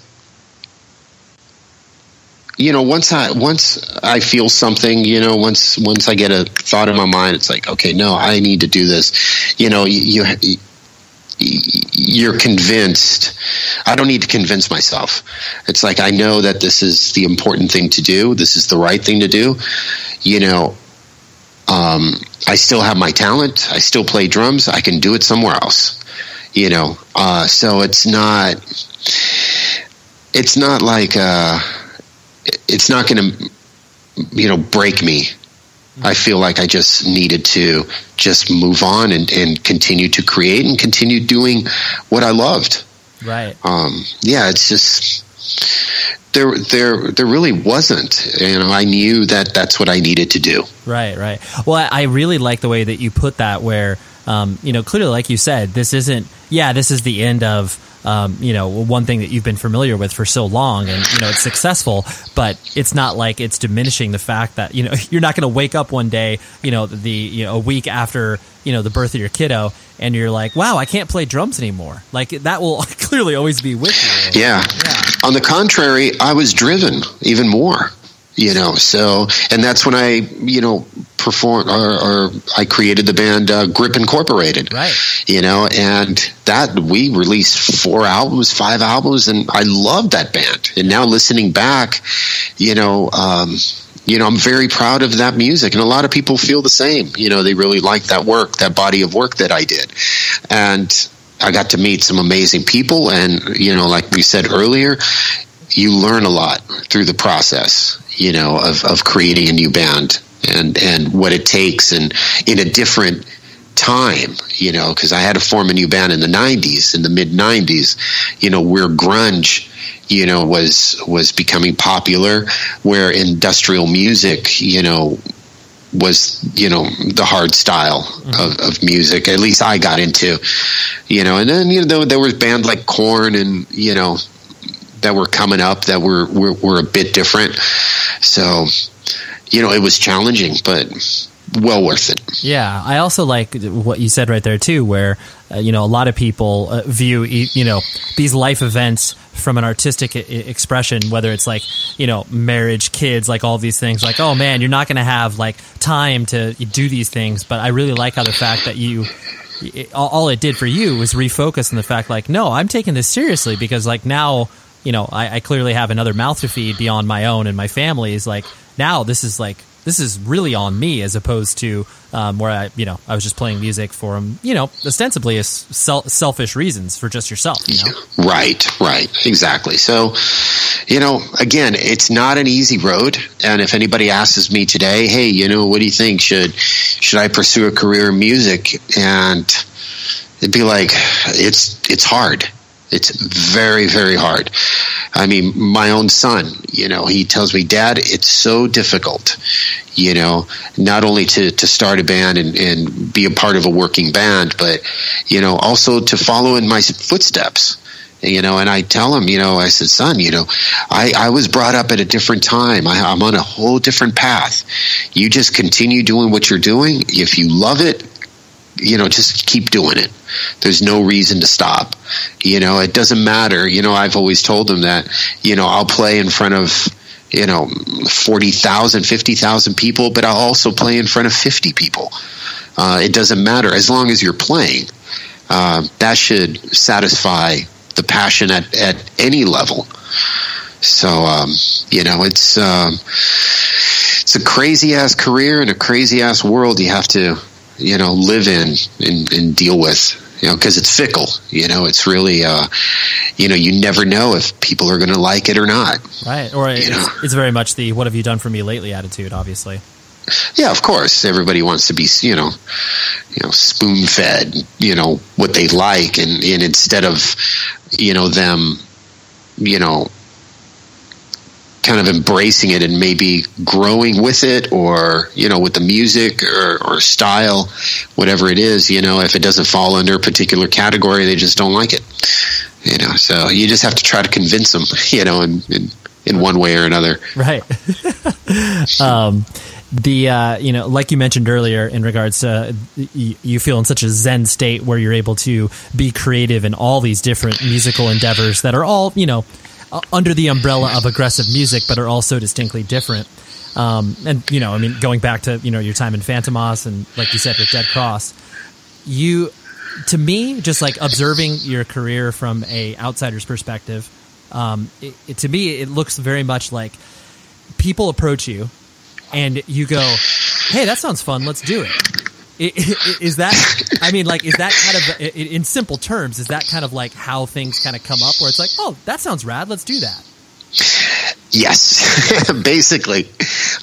you know once I once I feel something, you know, once once I get a thought in my mind, it's like, okay, no, I need to do this. You know, you. you you're convinced. I don't need to convince myself. It's like I know that this is the important thing to do. This is the right thing to do. You know, um, I still have my talent. I still play drums. I can do it somewhere else. You know, uh, so it's not. It's not like uh, it's not going to, you know, break me. I feel like I just needed to just move on and, and continue to create and continue doing what I loved. Right. Um, yeah, it's just there there there really wasn't. You know, I knew that that's what I needed to do. Right, right. Well, I- I really like the way that you put that, where um, you know, clearly, like you said, this isn't. Yeah, this is the end of. Um, you know, one thing that you've been familiar with for so long, and you know it's successful, but it's not like it's diminishing the fact that you know you're not going to wake up one day, you know, the you know a week after you know the birth of your kiddo, and you're like, wow, I can't play drums anymore. Like that will clearly always be with you. Yeah. On the contrary, I was driven even more. You know, so and that's when I, you know, perform or, or I created the band uh, Grip Incorporated. Right. You know, and that we released four albums, five albums, and I loved that band. And now listening back, you know, um, you know, I'm very proud of that music, and a lot of people feel the same. You know, they really like that work, that body of work that I did, and I got to meet some amazing people, and you know, like we said earlier, you learn a lot through the process. You know, of of creating a new band and and what it takes, and in a different time, you know, because I had to form a new band in the '90s, in the mid '90s, you know, where grunge, you know, was was becoming popular, where industrial music, you know, was you know the hard style mm-hmm. of, of music. At least I got into, you know, and then you know there was bands like Korn and you know that were coming up that were were, were a bit different. So, you know, it was challenging, but well worth it. Yeah, I also like what you said right there too, where uh, you know a lot of people uh, view you know these life events from an artistic I- expression, whether it's like you know marriage, kids, like all these things. Like, oh man, you're not going to have like time to do these things. But I really like how the fact that you. It, all it did for you was refocus on the fact, like, no, I'm taking this seriously because, like, now, you know, I, I clearly have another mouth to feed beyond my own and my family's. Like, now this is like this is really on me as opposed to um, where I, you know, I was just playing music for, you know, ostensibly as sel- selfish reasons for just yourself. You know? Right, right, exactly. So, you know, again, it's not an easy road. And if anybody asks me today, hey, you know, what do you think? Should should I pursue a career in music? And it'd be like, it's it's hard. It's very, very hard. I mean, my own son, you know, he tells me, Dad, it's so difficult, you know, not only to, to start a band and, and be a part of a working band, but, you know, also to follow in my footsteps. You know and i tell him you know i said son you know i, I was brought up at a different time. I, i'm on a whole different path. You just continue doing what you're doing. If you love it you know just keep doing it. There's no reason to stop. You know it doesn't matter. You know i've always told them that you know i'll play in front of you know 40,000 50,000 people but i'll also play in front of 50 people. Uh, it doesn't matter. As long as you're playing uh, that should satisfy the passion at, at any level. So um, you know it's um, it's a crazy ass career and a crazy ass world you have to you know live in and, and deal with you know because it's fickle you know it's really uh, you know you never know if people are going to like it or not Right. Or it's, it's very much the "What have you done for me lately?" attitude. Obviously. yeah of course everybody wants to be you know you know spoon fed you know what they like and, and instead of you know them you know kind of embracing it and maybe growing with it or you know with the music or, or style whatever it is you know if it doesn't fall under a particular category they just don't like it you know so you just have to try to convince them you know in in, in one way or another Right. um, the uh, you know, like you mentioned earlier, in regards to you, feel in such a zen state where you're able to be creative in all these different musical endeavors that are all you know under the umbrella of aggressive music, but are also distinctly different. Um, and you know, I mean, going back to you know your time in Fantômas and like you said with Dead Cross, you to me just like observing your career from a outsider's perspective um, it, it, to me it looks very much like people approach you and you go hey that sounds fun let's do it Is that? I mean, like, is that kind of, in simple terms, is that kind of like how things kind of come up, where it's like, oh, that sounds rad, let's do that. Yes, basically.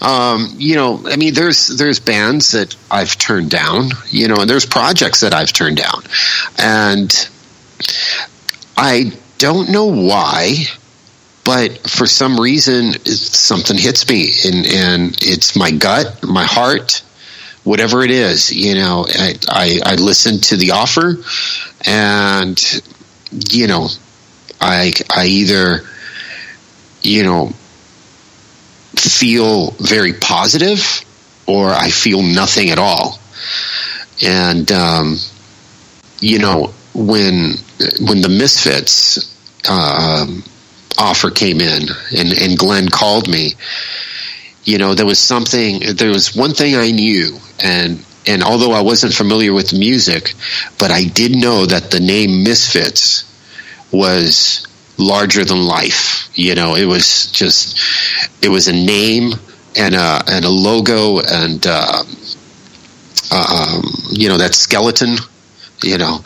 Um, you know, I mean, there's there's bands that I've turned down. You know, and there's projects that I've turned down, and I don't know why, but for some reason, something hits me, and and it's my gut, my heart, whatever it is. You know, I I, I listen to the offer, and you know, I I either you know feel very positive or I feel nothing at all. And um, you know when when the Misfits uh, offer came in and, and Glenn called me, you know there was something. There was one thing I knew, and and although I wasn't familiar with the music, but I did know that the name Misfits was larger than life. You know, it was just it was a name and a and a logo and uh, um, you know that skeleton. You know,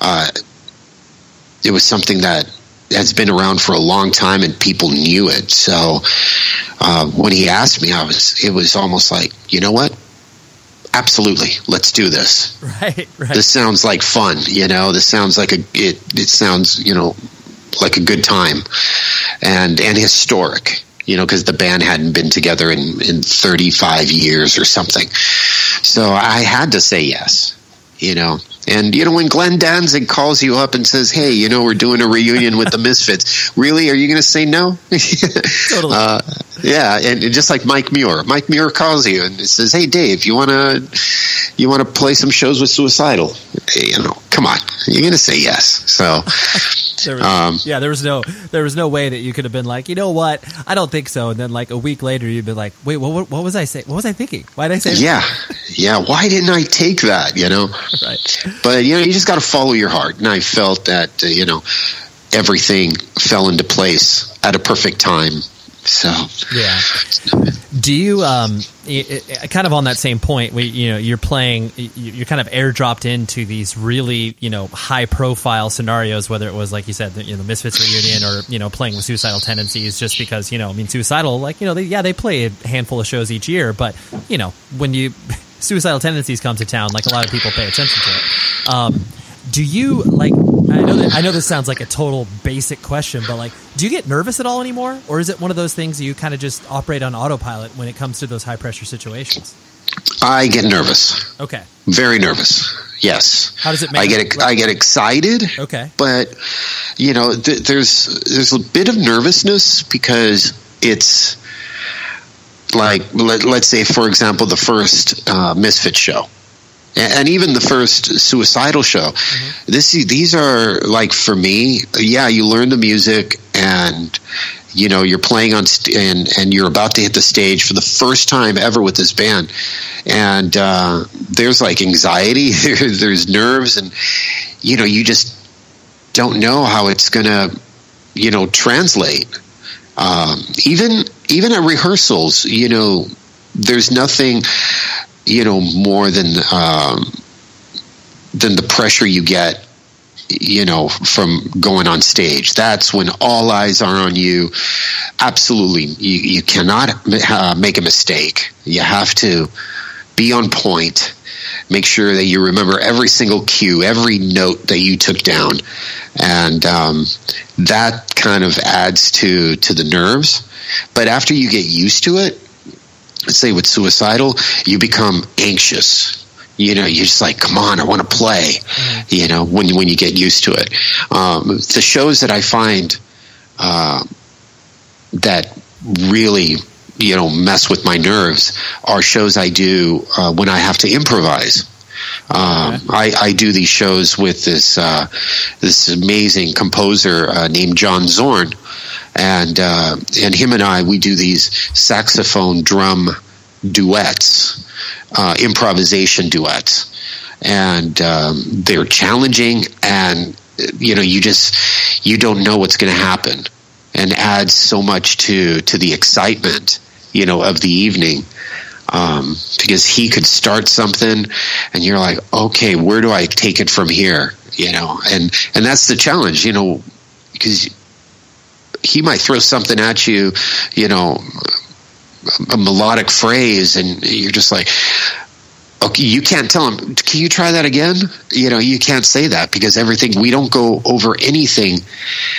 uh, it was something that has been around for a long time and people knew it. So uh, when he asked me, I was it was almost like you know what. Absolutely, let's do this. Right, right. This sounds like fun, you know. This sounds like a it. It sounds, you know, like a good time, and and historic you know, because the band hadn't been together in, in 35 years or something. So I had to say yes, you know. And, you know, when Glenn Danzig calls you up and says, hey, you know, we're doing a reunion with the Misfits, really? Are you going to say no? totally. Uh, yeah. And just like Mike Muir, Mike Muir calls you and says, hey, Dave, you want to, you want to play some shows with Suicidal? You know, come on. You're going to say yes. So, There was, Um, yeah, there was no there was no way that you could have been like, you know what, I don't think so, and then like a week later you'd be like, wait, what, what, was I saying? What was I thinking? Why did I say? that? yeah. Yeah. Why didn't I take that? You know? right. but you know you just got to follow your heart and i felt that uh, you know everything fell into place at a perfect time so Yeah. Do you um kind of on that same point? We you know you're playing you're kind of airdropped into these really you know high profile scenarios, whether it was like you said the, you know Misfits reunion or you know playing with Suicidal Tendencies, just because you know I mean Suicidal like you know they, yeah they play a handful of shows each year, but you know when you Suicidal Tendencies come to town, like a lot of people pay attention to it. Um, do you like? I know that, I know this sounds like a total basic question, but like, do you get nervous at all anymore, or is it one of those things you kind of just operate on autopilot when it comes to those high pressure situations? i get nervous. Okay, very nervous. Yes. How does it make i get i get excited okay, but you know th- there's there's a bit of nervousness because it's like let, let's say for example the first uh, misfit show and even the first suicidal show. This these are like for me yeah you learn the music and you know you're playing on st- and and you're about to hit the stage for the first time ever with this band. And uh, there's like anxiety there's, there's nerves and you know you just don't know how it's gonna you know translate. Um, even even at rehearsals you know there's nothing you know more than um, than the pressure you get you know from going on stage. That's when all eyes are on you. Absolutely. You, you cannot uh, make a mistake. You have to be on point. Make sure that you remember every single cue every note that you took down. And um, that kind of adds to to the nerves. But after you get used to it say with suicidal you become anxious. You know you're just like come on i want to play you know when when you get used to it. Um, the shows that i find uh, that really you know mess with my nerves are shows i do uh, when i have to improvise um, I, I do these shows with this uh, this amazing composer uh, named John Zorn, and uh, and him and I we do these saxophone drum duets, uh, improvisation duets, and um, they're challenging, and you know you just you don't know what's going to happen, and adds so much to to the excitement you know of the evening um, because he could start something and you're like okay where do i take it from here you know and and that's the challenge you know because he might throw something at you you know a melodic phrase and you're just like okay, you can't tell him, can you try that again? You know, you can't say that because everything, we don't go over anything,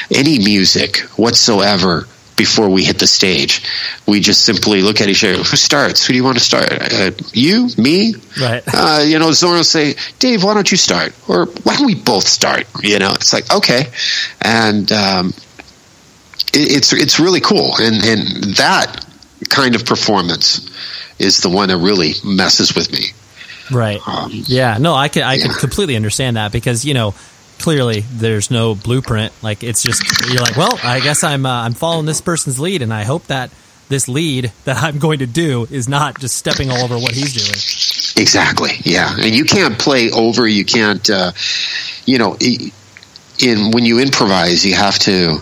any music whatsoever before we hit the stage. We just simply look at each other. Who starts? Who do you want to start? Uh, you, me, right? Uh, you know, Zorn will say, "Dave, why don't you start?" Or why don't we both start? You know, it's like okay, and um, it, it's it's really cool, and and that kind of performance is the one that really messes with me. Right. Um, yeah. No, I can I yeah. can completely understand that because you know clearly there's no blueprint. Like it's just you're like, well, I guess I'm uh, I'm following this person's lead, and I hope that this lead that I'm going to do is not just stepping all over what he's doing. Exactly. Yeah, and you can't play over. You can't. Uh, you know, in when you improvise, you have to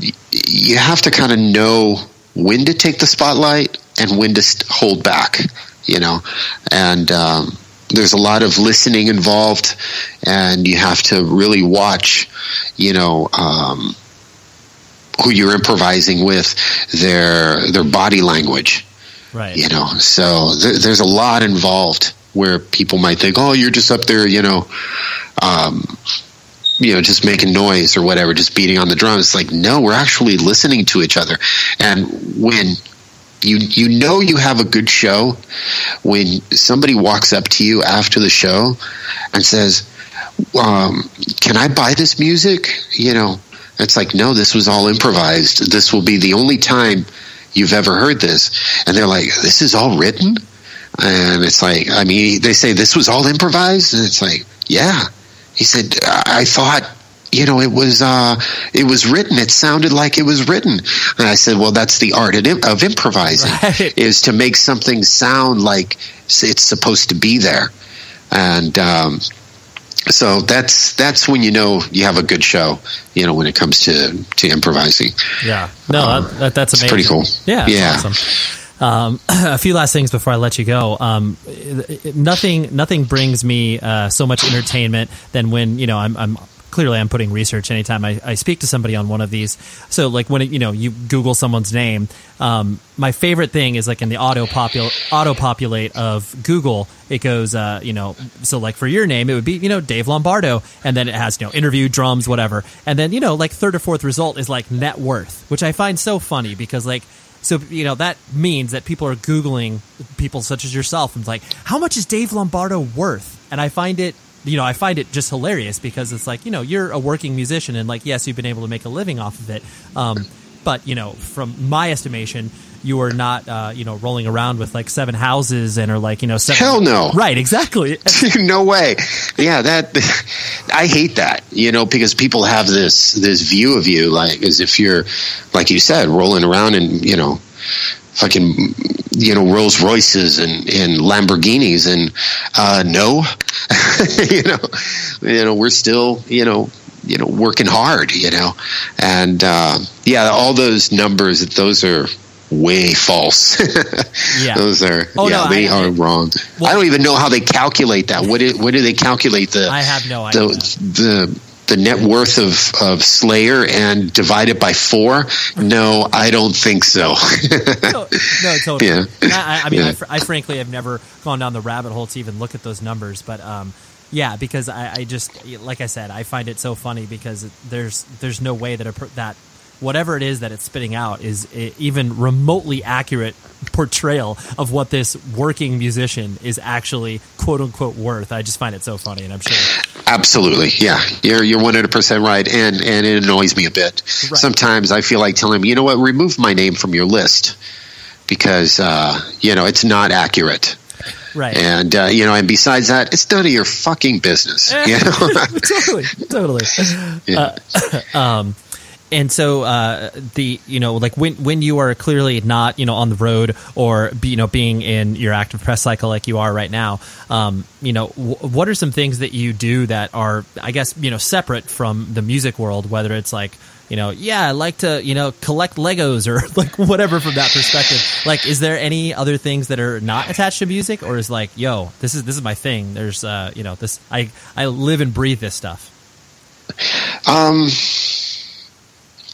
you have to kind of know when to take the spotlight and when to hold back. You know, and um, there's a lot of listening involved, and you have to really watch, you know, um, who you're improvising with, their their body language. Right. You know, so th- there's a lot involved where people might think, oh, you're just up there, you know, um, you know, just making noise or whatever, just beating on the drums. It's like, no, we're actually listening to each other. And when you you know you have a good show when somebody walks up to you after the show and says, um, "Can I buy this music?" You know, it's like, no, this was all improvised. This will be the only time you've ever heard this. And they're like, this is all written? And it's like, I mean, they say this was all improvised? And it's like, yeah. He said, I thought you know, it was uh, it was written. It sounded like it was written. And I said, well, that's the art of improvising right. is to make something sound like it's supposed to be there. And um, so that's that's when you know you have a good show. You know, when it comes to to improvising. Yeah, no, um, that, that's amazing. pretty cool. Yeah, yeah. Awesome. Um, a few last things before I let you go. Um, nothing, nothing brings me uh, so much entertainment than when you know I'm, I'm clearly I'm putting research anytime I, I speak to somebody on one of these. So like when it, you know you Google someone's name, um, my favorite thing is like in the auto popul auto populate of Google, it goes uh, you know so like for your name it would be you know Dave Lombardo, and then it has you know interview drums whatever, and then you know like third or fourth result is like net worth, which I find so funny because like. So you know that means that people are googling people such as yourself and it's like, how much is Dave Lombardo worth? And I find it you know, I find it just hilarious because it's like, you know, you're a working musician and like, yes, you've been able to make a living off of it. Um, but you know, from my estimation, you are not, uh, you know, rolling around with like seven houses and are like, you know, seven, hell no, right? Exactly. no way. Yeah, that I hate that. You know, because people have this this view of you like as if you're, like you said, rolling around and you know, fucking you know Rolls Royces and, and Lamborghinis and uh, no, you know, you know we're still you know you know working hard, you know, and uh, yeah, all those numbers those are way false. yeah, those are oh, yeah no, they I, are wrong. Well, I don't even know how they calculate that. What do, what do they calculate the? I have no idea. The, the the net worth of, of Slayer and divide it by four? No, I don't think so. no, no, totally. Yeah. I, I mean, yeah. I, I, frankly have never gone down the rabbit hole to even look at those numbers, but um, yeah, because I, I, just like I said, I find it so funny because there's there's no way that a, that whatever it is that it's spitting out is even remotely accurate portrayal of what this working musician is actually quote unquote worth. I just find it so funny, and I'm sure. Absolutely, yeah, you're you're 100 percent right, and and it annoys me a bit. Right. Sometimes I feel like telling him, you know what, remove my name from your list because uh, you know it's not accurate. Right. And uh, you know, and besides that, it's none of your fucking business. You know? totally, totally. Yeah. Uh, um, and so uh, the you know like when when you are clearly not you know on the road or be, you know being in your active press cycle like you are right now um, you know w- what are some things that you do that are I guess you know separate from the music world? Whether it's like you know yeah I like to you know collect Legos or like whatever from that perspective. Like is there any other things that are not attached to music? Or is like yo this is this is my thing. There's uh, you know this I I live and breathe this stuff. Um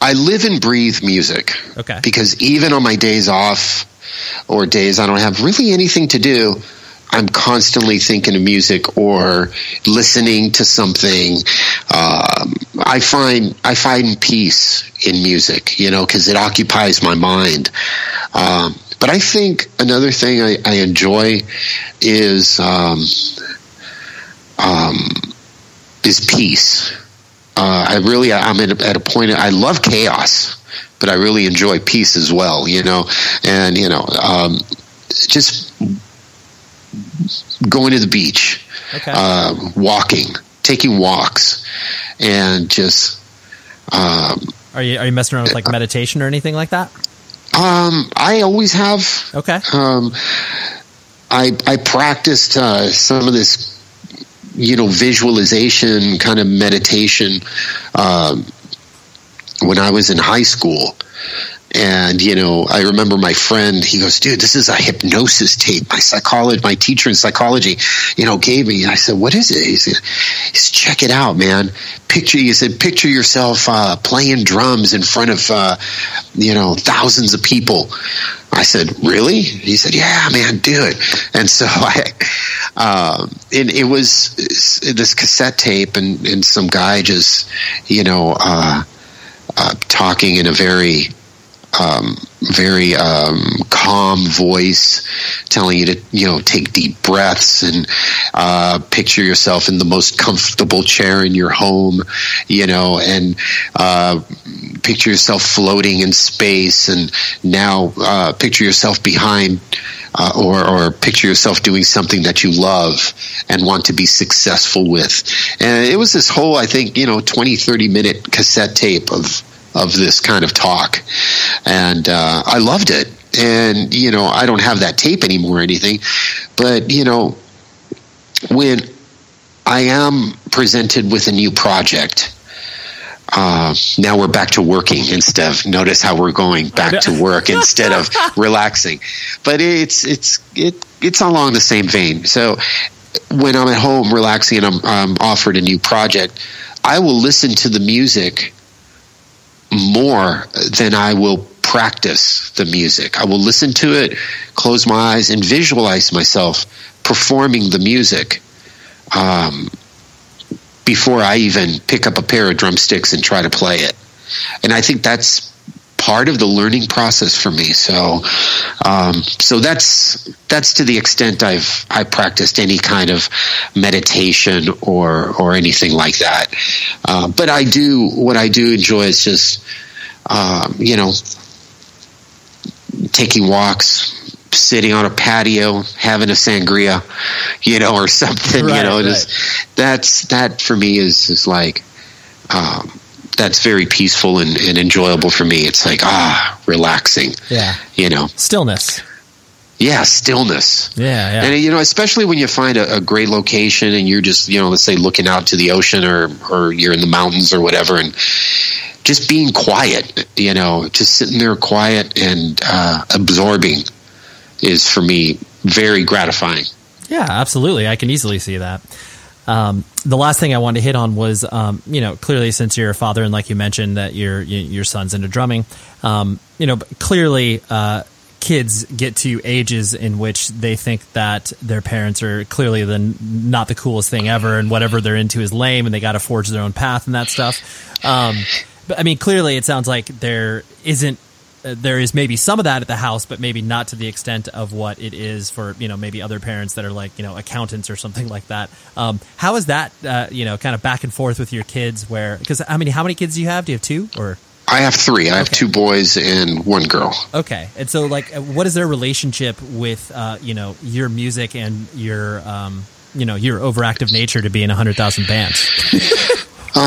I live and breathe music. Okay. Because even on my days off or days I don't have really anything to do, I'm constantly thinking of music or listening to something. Um, I find I find peace in music, you know, because it occupies my mind. Um, but I think another thing I, I enjoy is um, um, is peace. Uh, I really I'm at a, at a point. I love chaos, but I really enjoy peace as well. You know, and you know, um, just going to the beach, Okay. uh, walking, taking walks, and just. Um, Are you are you messing around with like meditation or anything like that? um, I always have. Okay. Um, I I practiced uh, some of this, you know, visualization kind of meditation um, when I was in high school. And you know, I remember my friend. He goes, "Dude, this is a hypnosis tape." My psychology, my teacher in psychology, you know, gave me. I said, "What is it?" He said, said "Check it out, man. Picture." He said, "Picture yourself uh, playing drums in front of, uh, you know, thousands of people." I said, "Really?" He said, "Yeah, man, do it." And so I, um, and it was this cassette tape, and and some guy just, you know, uh, uh, talking in a very um, very um, calm voice, telling you to you know take deep breaths and uh, picture yourself in the most comfortable chair in your home, you know, and uh, picture yourself floating in space, and now uh, picture yourself behind. Uh, or, or picture yourself doing something that you love and want to be successful with. And it was this whole, I think, you know, 20, 30 minute cassette tape of, of this kind of talk. And uh, I loved it. And, you know, I don't have that tape anymore or anything. But, you know, when I am presented with a new project, uh, now we're back to working instead of notice how we're going back to work instead of relaxing. But it's it's it it's along the same vein. So when I'm at home relaxing and I'm, I'm offered a new project, I will listen to the music more than I will practice the music. I will listen to it, close my eyes, and visualize myself performing the music um, before I even pick up a pair of drumsticks and try to play it. And I think that's part of the learning process for me. So, um, so that's that's to the extent I've I practiced any kind of meditation or or anything like that. Uh, but I do what I do enjoy is just um, you know taking walks. Sitting on a patio, having a sangria, you know, or something, Right, you know, right. just that's that for me is is like um, that's very peaceful and, and enjoyable for me. It's like ah, relaxing. Yeah. You know, Stillness. yeah, stillness. Yeah, yeah. And you know, especially when you find a, a great location and you're just you know, let's say looking out to the ocean or or you're in the mountains or whatever, and just being quiet. You know, just sitting there quiet and uh, absorbing is for me very gratifying. Yeah, absolutely. I can easily see that. Um, the last thing I wanted to hit on was, um, you know, clearly since you're a father and like you mentioned that your your son's into drumming, um, you know, clearly uh, kids get to ages in which they think that their parents are clearly the not the coolest thing ever, and whatever they're into is lame, and they got to forge their own path and that stuff. Um, but I mean, clearly it sounds like there isn't there is maybe some of that at the house, but maybe not to the extent of what it is for you know maybe other parents that are like you know accountants or something like that. Um, how is that uh, you know kind of back and forth with your kids? Where because how many how many kids do you have? Do you have two or I have three. I have two boys and one girl. okay? And so like, uh, what is their relationship with uh, you know your music and your um, you know your overactive nature to be in a hundred thousand bands?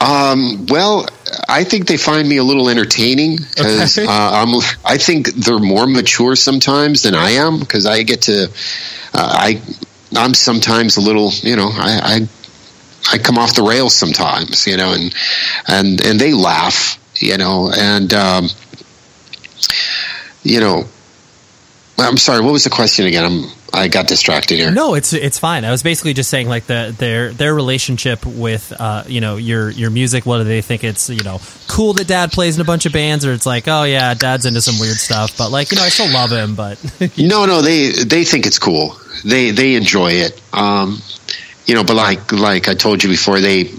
Um, well, I think they find me a little entertaining because Okay. uh, I'm. I think they're more mature sometimes than I am because I get to. Uh, I I'm sometimes a little. You know, I, I I come off the rails sometimes. You know, and and and they laugh. You know, and um, you know. I'm sorry. What was the question again? I'm I got distracted here. No, it's it's fine. I was basically just saying like the their their relationship with uh you know your your music. Whether they think it's you know cool that dad plays in a bunch of bands, or it's like oh yeah, dad's into some weird stuff. But like you know, I still love him. But no, no, they they think it's cool. They they enjoy it. Um, you know, but like like I told you before, they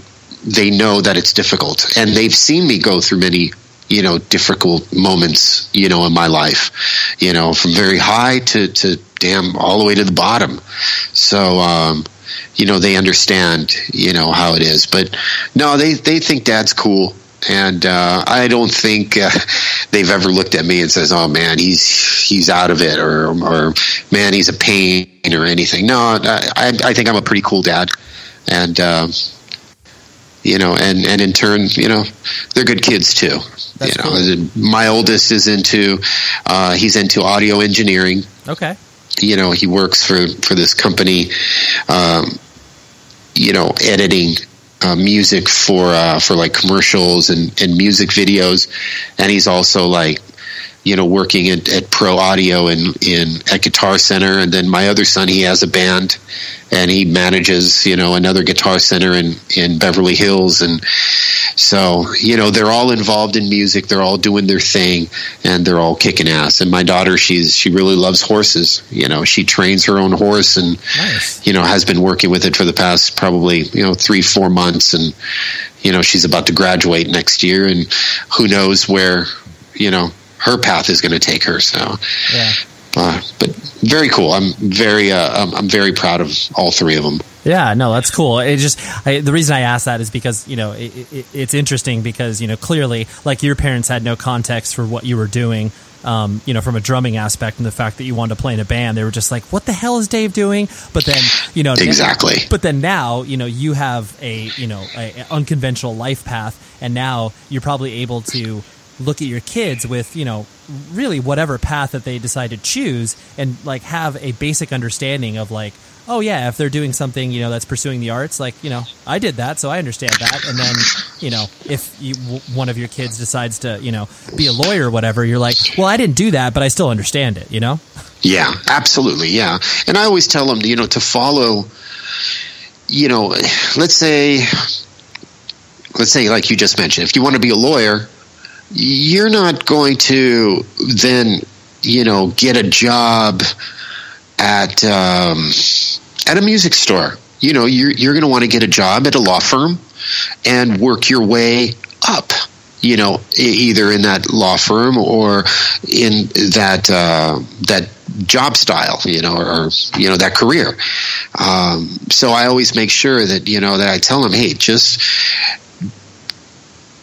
they know that it's difficult, and they've seen me go through many you know difficult moments you know in my life you know from very high to to damn all the way to the bottom. So um you know they understand you know how it is. But no they they think dad's cool. And uh, I don't think uh, they've ever looked at me and says, "Oh man, he's he's out of it," or "or man, he's a pain," or anything. No, I I think I'm a pretty cool dad, and uh, you know, and and in turn, you know, they're good kids too. That's you know, cool. my oldest is into uh, he's into audio engineering. Okay. You know, he works for for this company. Um, you know, editing uh, music for uh, for like commercials and, and music videos, and he's also like you know working at, at Pro Audio and in at Guitar Center, and then my other son he has a band, and he manages you know another Guitar Center in in Beverly Hills, and so you know they're all involved in music, they're all doing their thing, and they're all kicking ass. And my daughter, she's she really loves horses. You know, she trains her own horse, and nice. you know has been working with it for the past probably you know three four months, and you know she's about to graduate next year, and who knows where you know her path is going to take her. So, yeah. Uh, but very cool. I'm very, uh, I'm, I'm, very proud of all three of them. Yeah, no, that's cool. It just I, the reason I asked that is because you know it, it, it's interesting because you know clearly like your parents had no context for what you were doing. Um, you know, from a drumming aspect and the fact that you wanted to play in a band, they were just like, "What the hell is Dave doing?" But then, you know, exactly. Now, but then now, you know, you have a you know a, a unconventional life path, and now you're probably able to look at your kids with you know really whatever path that they decide to choose and like have a basic understanding of like oh yeah if they're doing something you know that's pursuing the arts like you know i did that so i understand that. And then you know if you, one of your kids decides to you know be a lawyer or whatever you're like well i didn't do that but i still understand it you know? Yeah absolutely yeah. And i always tell them you know to follow you know let's say let's say like you just mentioned if you want to be a lawyer you're not going to then, you know, get a job at um, at a music store. You know, you're you're going to want to get a job at a law firm and work your way up. You know, either in that law firm or in that uh, that job style, you know, or, you know that career. Um, so I always make sure that you know that I tell them, hey, just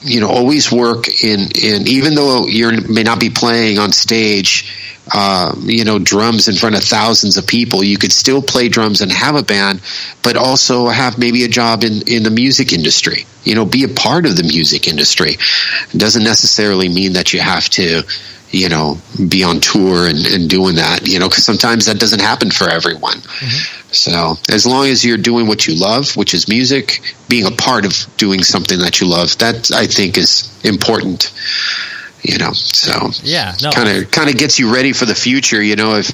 you know always work in in even though you may not be playing on stage uh, you know drums in front of thousands of people you could still play drums and have a band but also have maybe a job in in the music industry you know be a part of the music industry it doesn't necessarily mean that you have to you know, be on tour and, and doing that, you know, because sometimes that doesn't happen for everyone. Mm-hmm. So as long as you're doing what you love, which is music, being a part of doing something that you love, that I think is important. You know, so yeah, kind of kind of gets you ready for the future. You know, if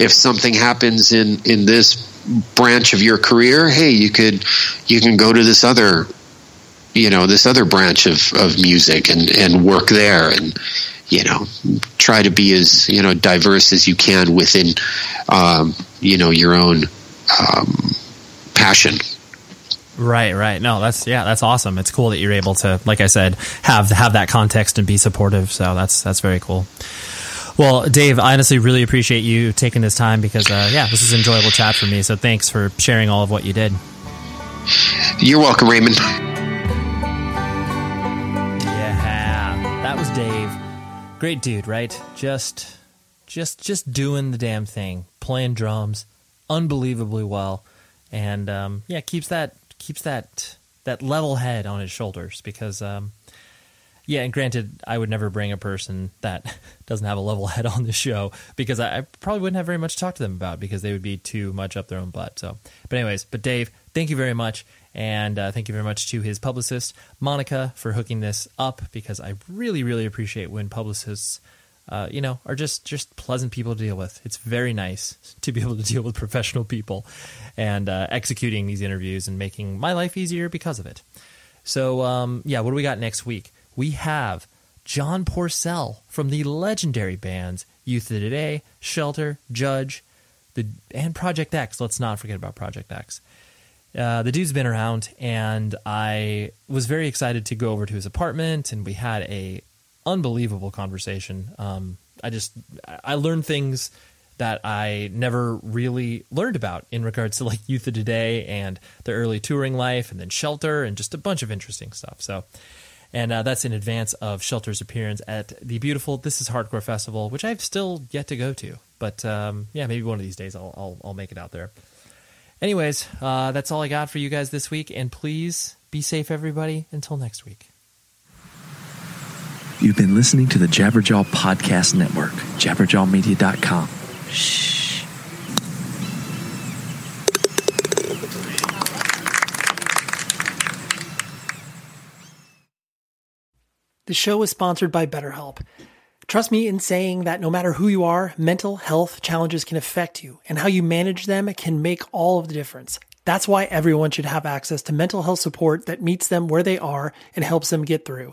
if something happens in in this branch of your career, hey, you could you can go to this other, you know, this other branch of of music and and work there and you know, try to be as you know diverse as you can within, um, you know, your own um, passion. Right, right. No, that's yeah, that's awesome. It's cool that you're able to, like I said, have have that context and be supportive. So that's that's very cool. Well, Dave, I honestly really appreciate you taking this time because, uh, yeah, this is an enjoyable chat for me. So thanks for sharing all of what you did. You're welcome, Raymond. Yeah, that was Dave. Great dude, right? Just just just doing the damn thing, playing drums unbelievably well, and um, yeah, keeps that keeps that that level head on his shoulders because um, yeah, and granted, I would never bring a person that doesn't have a level head on the show because I, I, probably wouldn't have very much to talk to them about because they would be too much up their own butt. So, but anyways, but Dave, thank you very much, and uh, thank you very much to his publicist Monica for hooking this up because I really, really appreciate when publicists uh, you know, are just just pleasant people to deal with. It's very nice to be able to deal with professional people and uh, executing these interviews and making my life easier because of it. So, um, yeah, what do we got next week? We have John Porcell from the legendary bands Youth of Today, Shelter, Judge, the and Project X. Let's not forget about Project X. Uh, the dude's been around, and I was very excited to go over to his apartment, and we had a unbelievable conversation. Um, I just I learned things that I never really learned about in regards to like Youth of Today and their early touring life, and then Shelter, and just a bunch of interesting stuff. So, and uh, that's in advance of Shelter's appearance at the beautiful This Is Hardcore Festival, which I've still yet to go to. But um, yeah, maybe one of these days I'll, I'll, I'll make it out there. Anyways, uh, that's all I got for you guys this week, and please be safe, everybody. Until next week. You've been listening to the Jabberjaw Podcast Network, jabberjawmedia.com. Shh. The show is sponsored by BetterHelp. Trust me in saying that no matter who you are, mental health challenges can affect you, and how you manage them can make all of the difference. That's why everyone should have access to mental health support that meets them where they are and helps them get through.